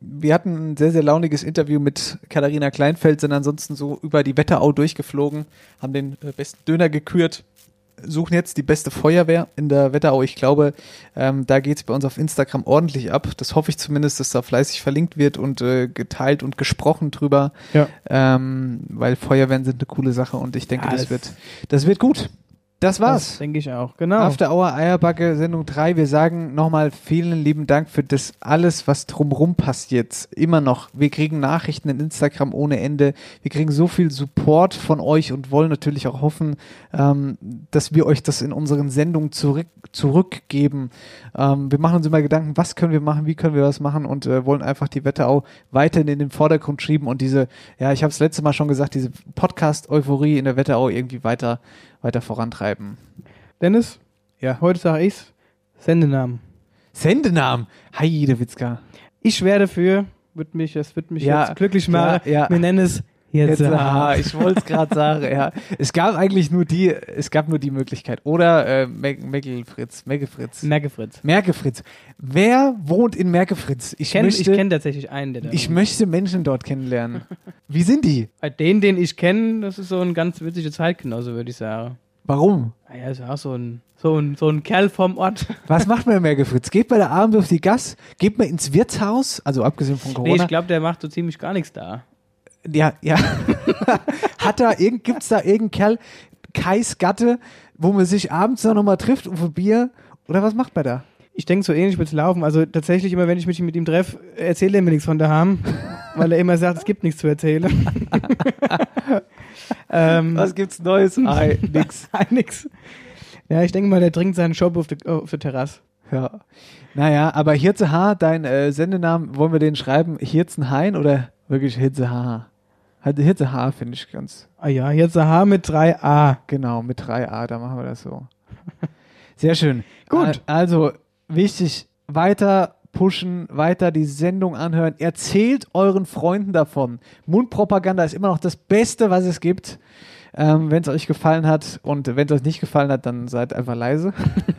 wir hatten ein sehr, sehr launiges Interview mit Katharina Kleinfeld, sind ansonsten so über die Wetterau durchgeflogen, haben den äh, besten Döner gekürt, suchen jetzt die beste Feuerwehr in der Wetterau. Ich glaube, ähm, da geht's bei uns auf Instagram ordentlich ab. Das hoffe ich zumindest, dass da fleißig verlinkt wird und äh, geteilt und gesprochen drüber. Ja. Ähm, weil Feuerwehren sind eine coole Sache und ich denke, Ja, das, das- wird, das wird gut. Das war's. Denke ich auch, genau. After Hour Eierbacke Sendung 3. Wir sagen nochmal vielen lieben Dank für das alles, was drumrum passiert. Immer noch. Wir kriegen Nachrichten in Instagram ohne Ende. Wir kriegen so viel Support von euch und wollen natürlich auch hoffen, ähm, dass wir euch das in unseren Sendungen zurück, zurückgeben. Ähm, wir machen uns immer Gedanken, was können wir machen, wie können wir was machen und äh, wollen einfach die Wetterau weiterhin in den Vordergrund schieben und diese, ja, ich habe es letzte Mal schon gesagt, diese Podcast-Euphorie in der Wetterau irgendwie weiter, weiter vorantreiben. Dennis, Ja. heute sage ich's. Sendenamen. Sendenamen. Heidewitzka. Ich wäre dafür, wird mich, das wird mich Ja, jetzt glücklich machen. ja, ja. Wir nennen es jetzt. Jetzt, ah, ich wollte es gerade sagen, ja. Es gab eigentlich nur die, es gab nur die Möglichkeit. Oder äh, Meckelfritz, Meckefritz. Merkefritz. Merkefritz. Wer wohnt in Merkefritz? Ich Ich kenne kenn tatsächlich einen, der da ich wohnt. möchte Menschen dort kennenlernen. Wie sind die? Bei Den, den ich kenne, das ist so ein ganz witziger Zeitgenosse, würde ich sagen. Warum? Ah Ja, ist auch so ein, so ein, so ein Kerl vom Ort. Was macht man in Merkefritz? Geht bei der Abend auf die Gas? Geht man ins Wirtshaus? Also abgesehen von Nee, Corona. ich glaube, der macht so ziemlich gar nichts da. Ja, ja. Hat da irgend, gibt's da irgendeinen Kerl, Kais Gatte, wo man sich abends noch mal trifft auf ein Bier? Oder was macht man da? Ich denke, so ähnlich wird's laufen. Also tatsächlich, immer wenn ich mich mit ihm treffe, erzählt er mir nichts von daheim, weil er immer sagt, es gibt nichts zu erzählen. ähm, Was gibt's Neues? Ei, nix. Nein, nix. Ja, ich denke mal, der trinkt seinen Shop auf der, auf der Terrasse. Ja. Naja, aber Hirze H, dein äh, Sendenamen, wollen wir den schreiben? Hirzen Hein oder wirklich Hirze H? Halt Hirze H finde ich ganz Ah ja, jetzt ein H mit 3a. genau, mit 3a, da machen wir das so. Sehr schön. Gut. Also, wichtig, weiter pushen, weiter die Sendung anhören. Erzählt euren Freunden davon. Mundpropaganda ist immer noch das Beste, was es gibt. Ähm, wenn es euch gefallen hat und wenn es euch nicht gefallen hat, dann seid einfach leise.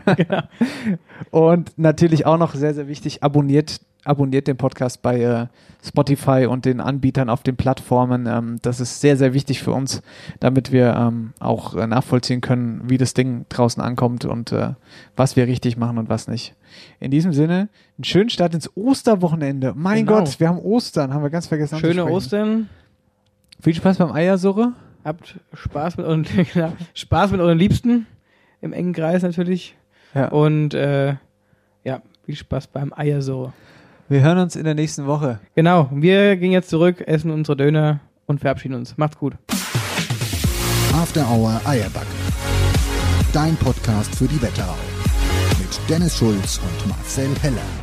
Und natürlich auch noch sehr, sehr wichtig, abonniert, abonniert den Podcast bei äh, Spotify und den Anbietern auf den Plattformen. Ähm, das ist sehr, sehr wichtig für uns, damit wir ähm, auch äh, nachvollziehen können, wie das Ding draußen ankommt und äh, was wir richtig machen und was nicht. In diesem Sinne, einen schönen Start ins Osterwochenende. Mein Genau. Gott, wir haben Ostern, haben wir ganz vergessen. Schöne. Ostern. Viel Spaß beim Eiersuche. Habt Spaß mit euren, genau, Spaß mit euren Liebsten. Im engen Kreis natürlich. Ja. Und äh, ja, viel Spaß beim Eiersuche. Wir hören uns in der nächsten Woche. Genau, wir gehen jetzt zurück, essen unsere Döner und verabschieden uns. Macht's gut. After Hour Eierbacken. Dein Podcast für die Wetterau. Mit Dennis Schulz und Marcel Heller.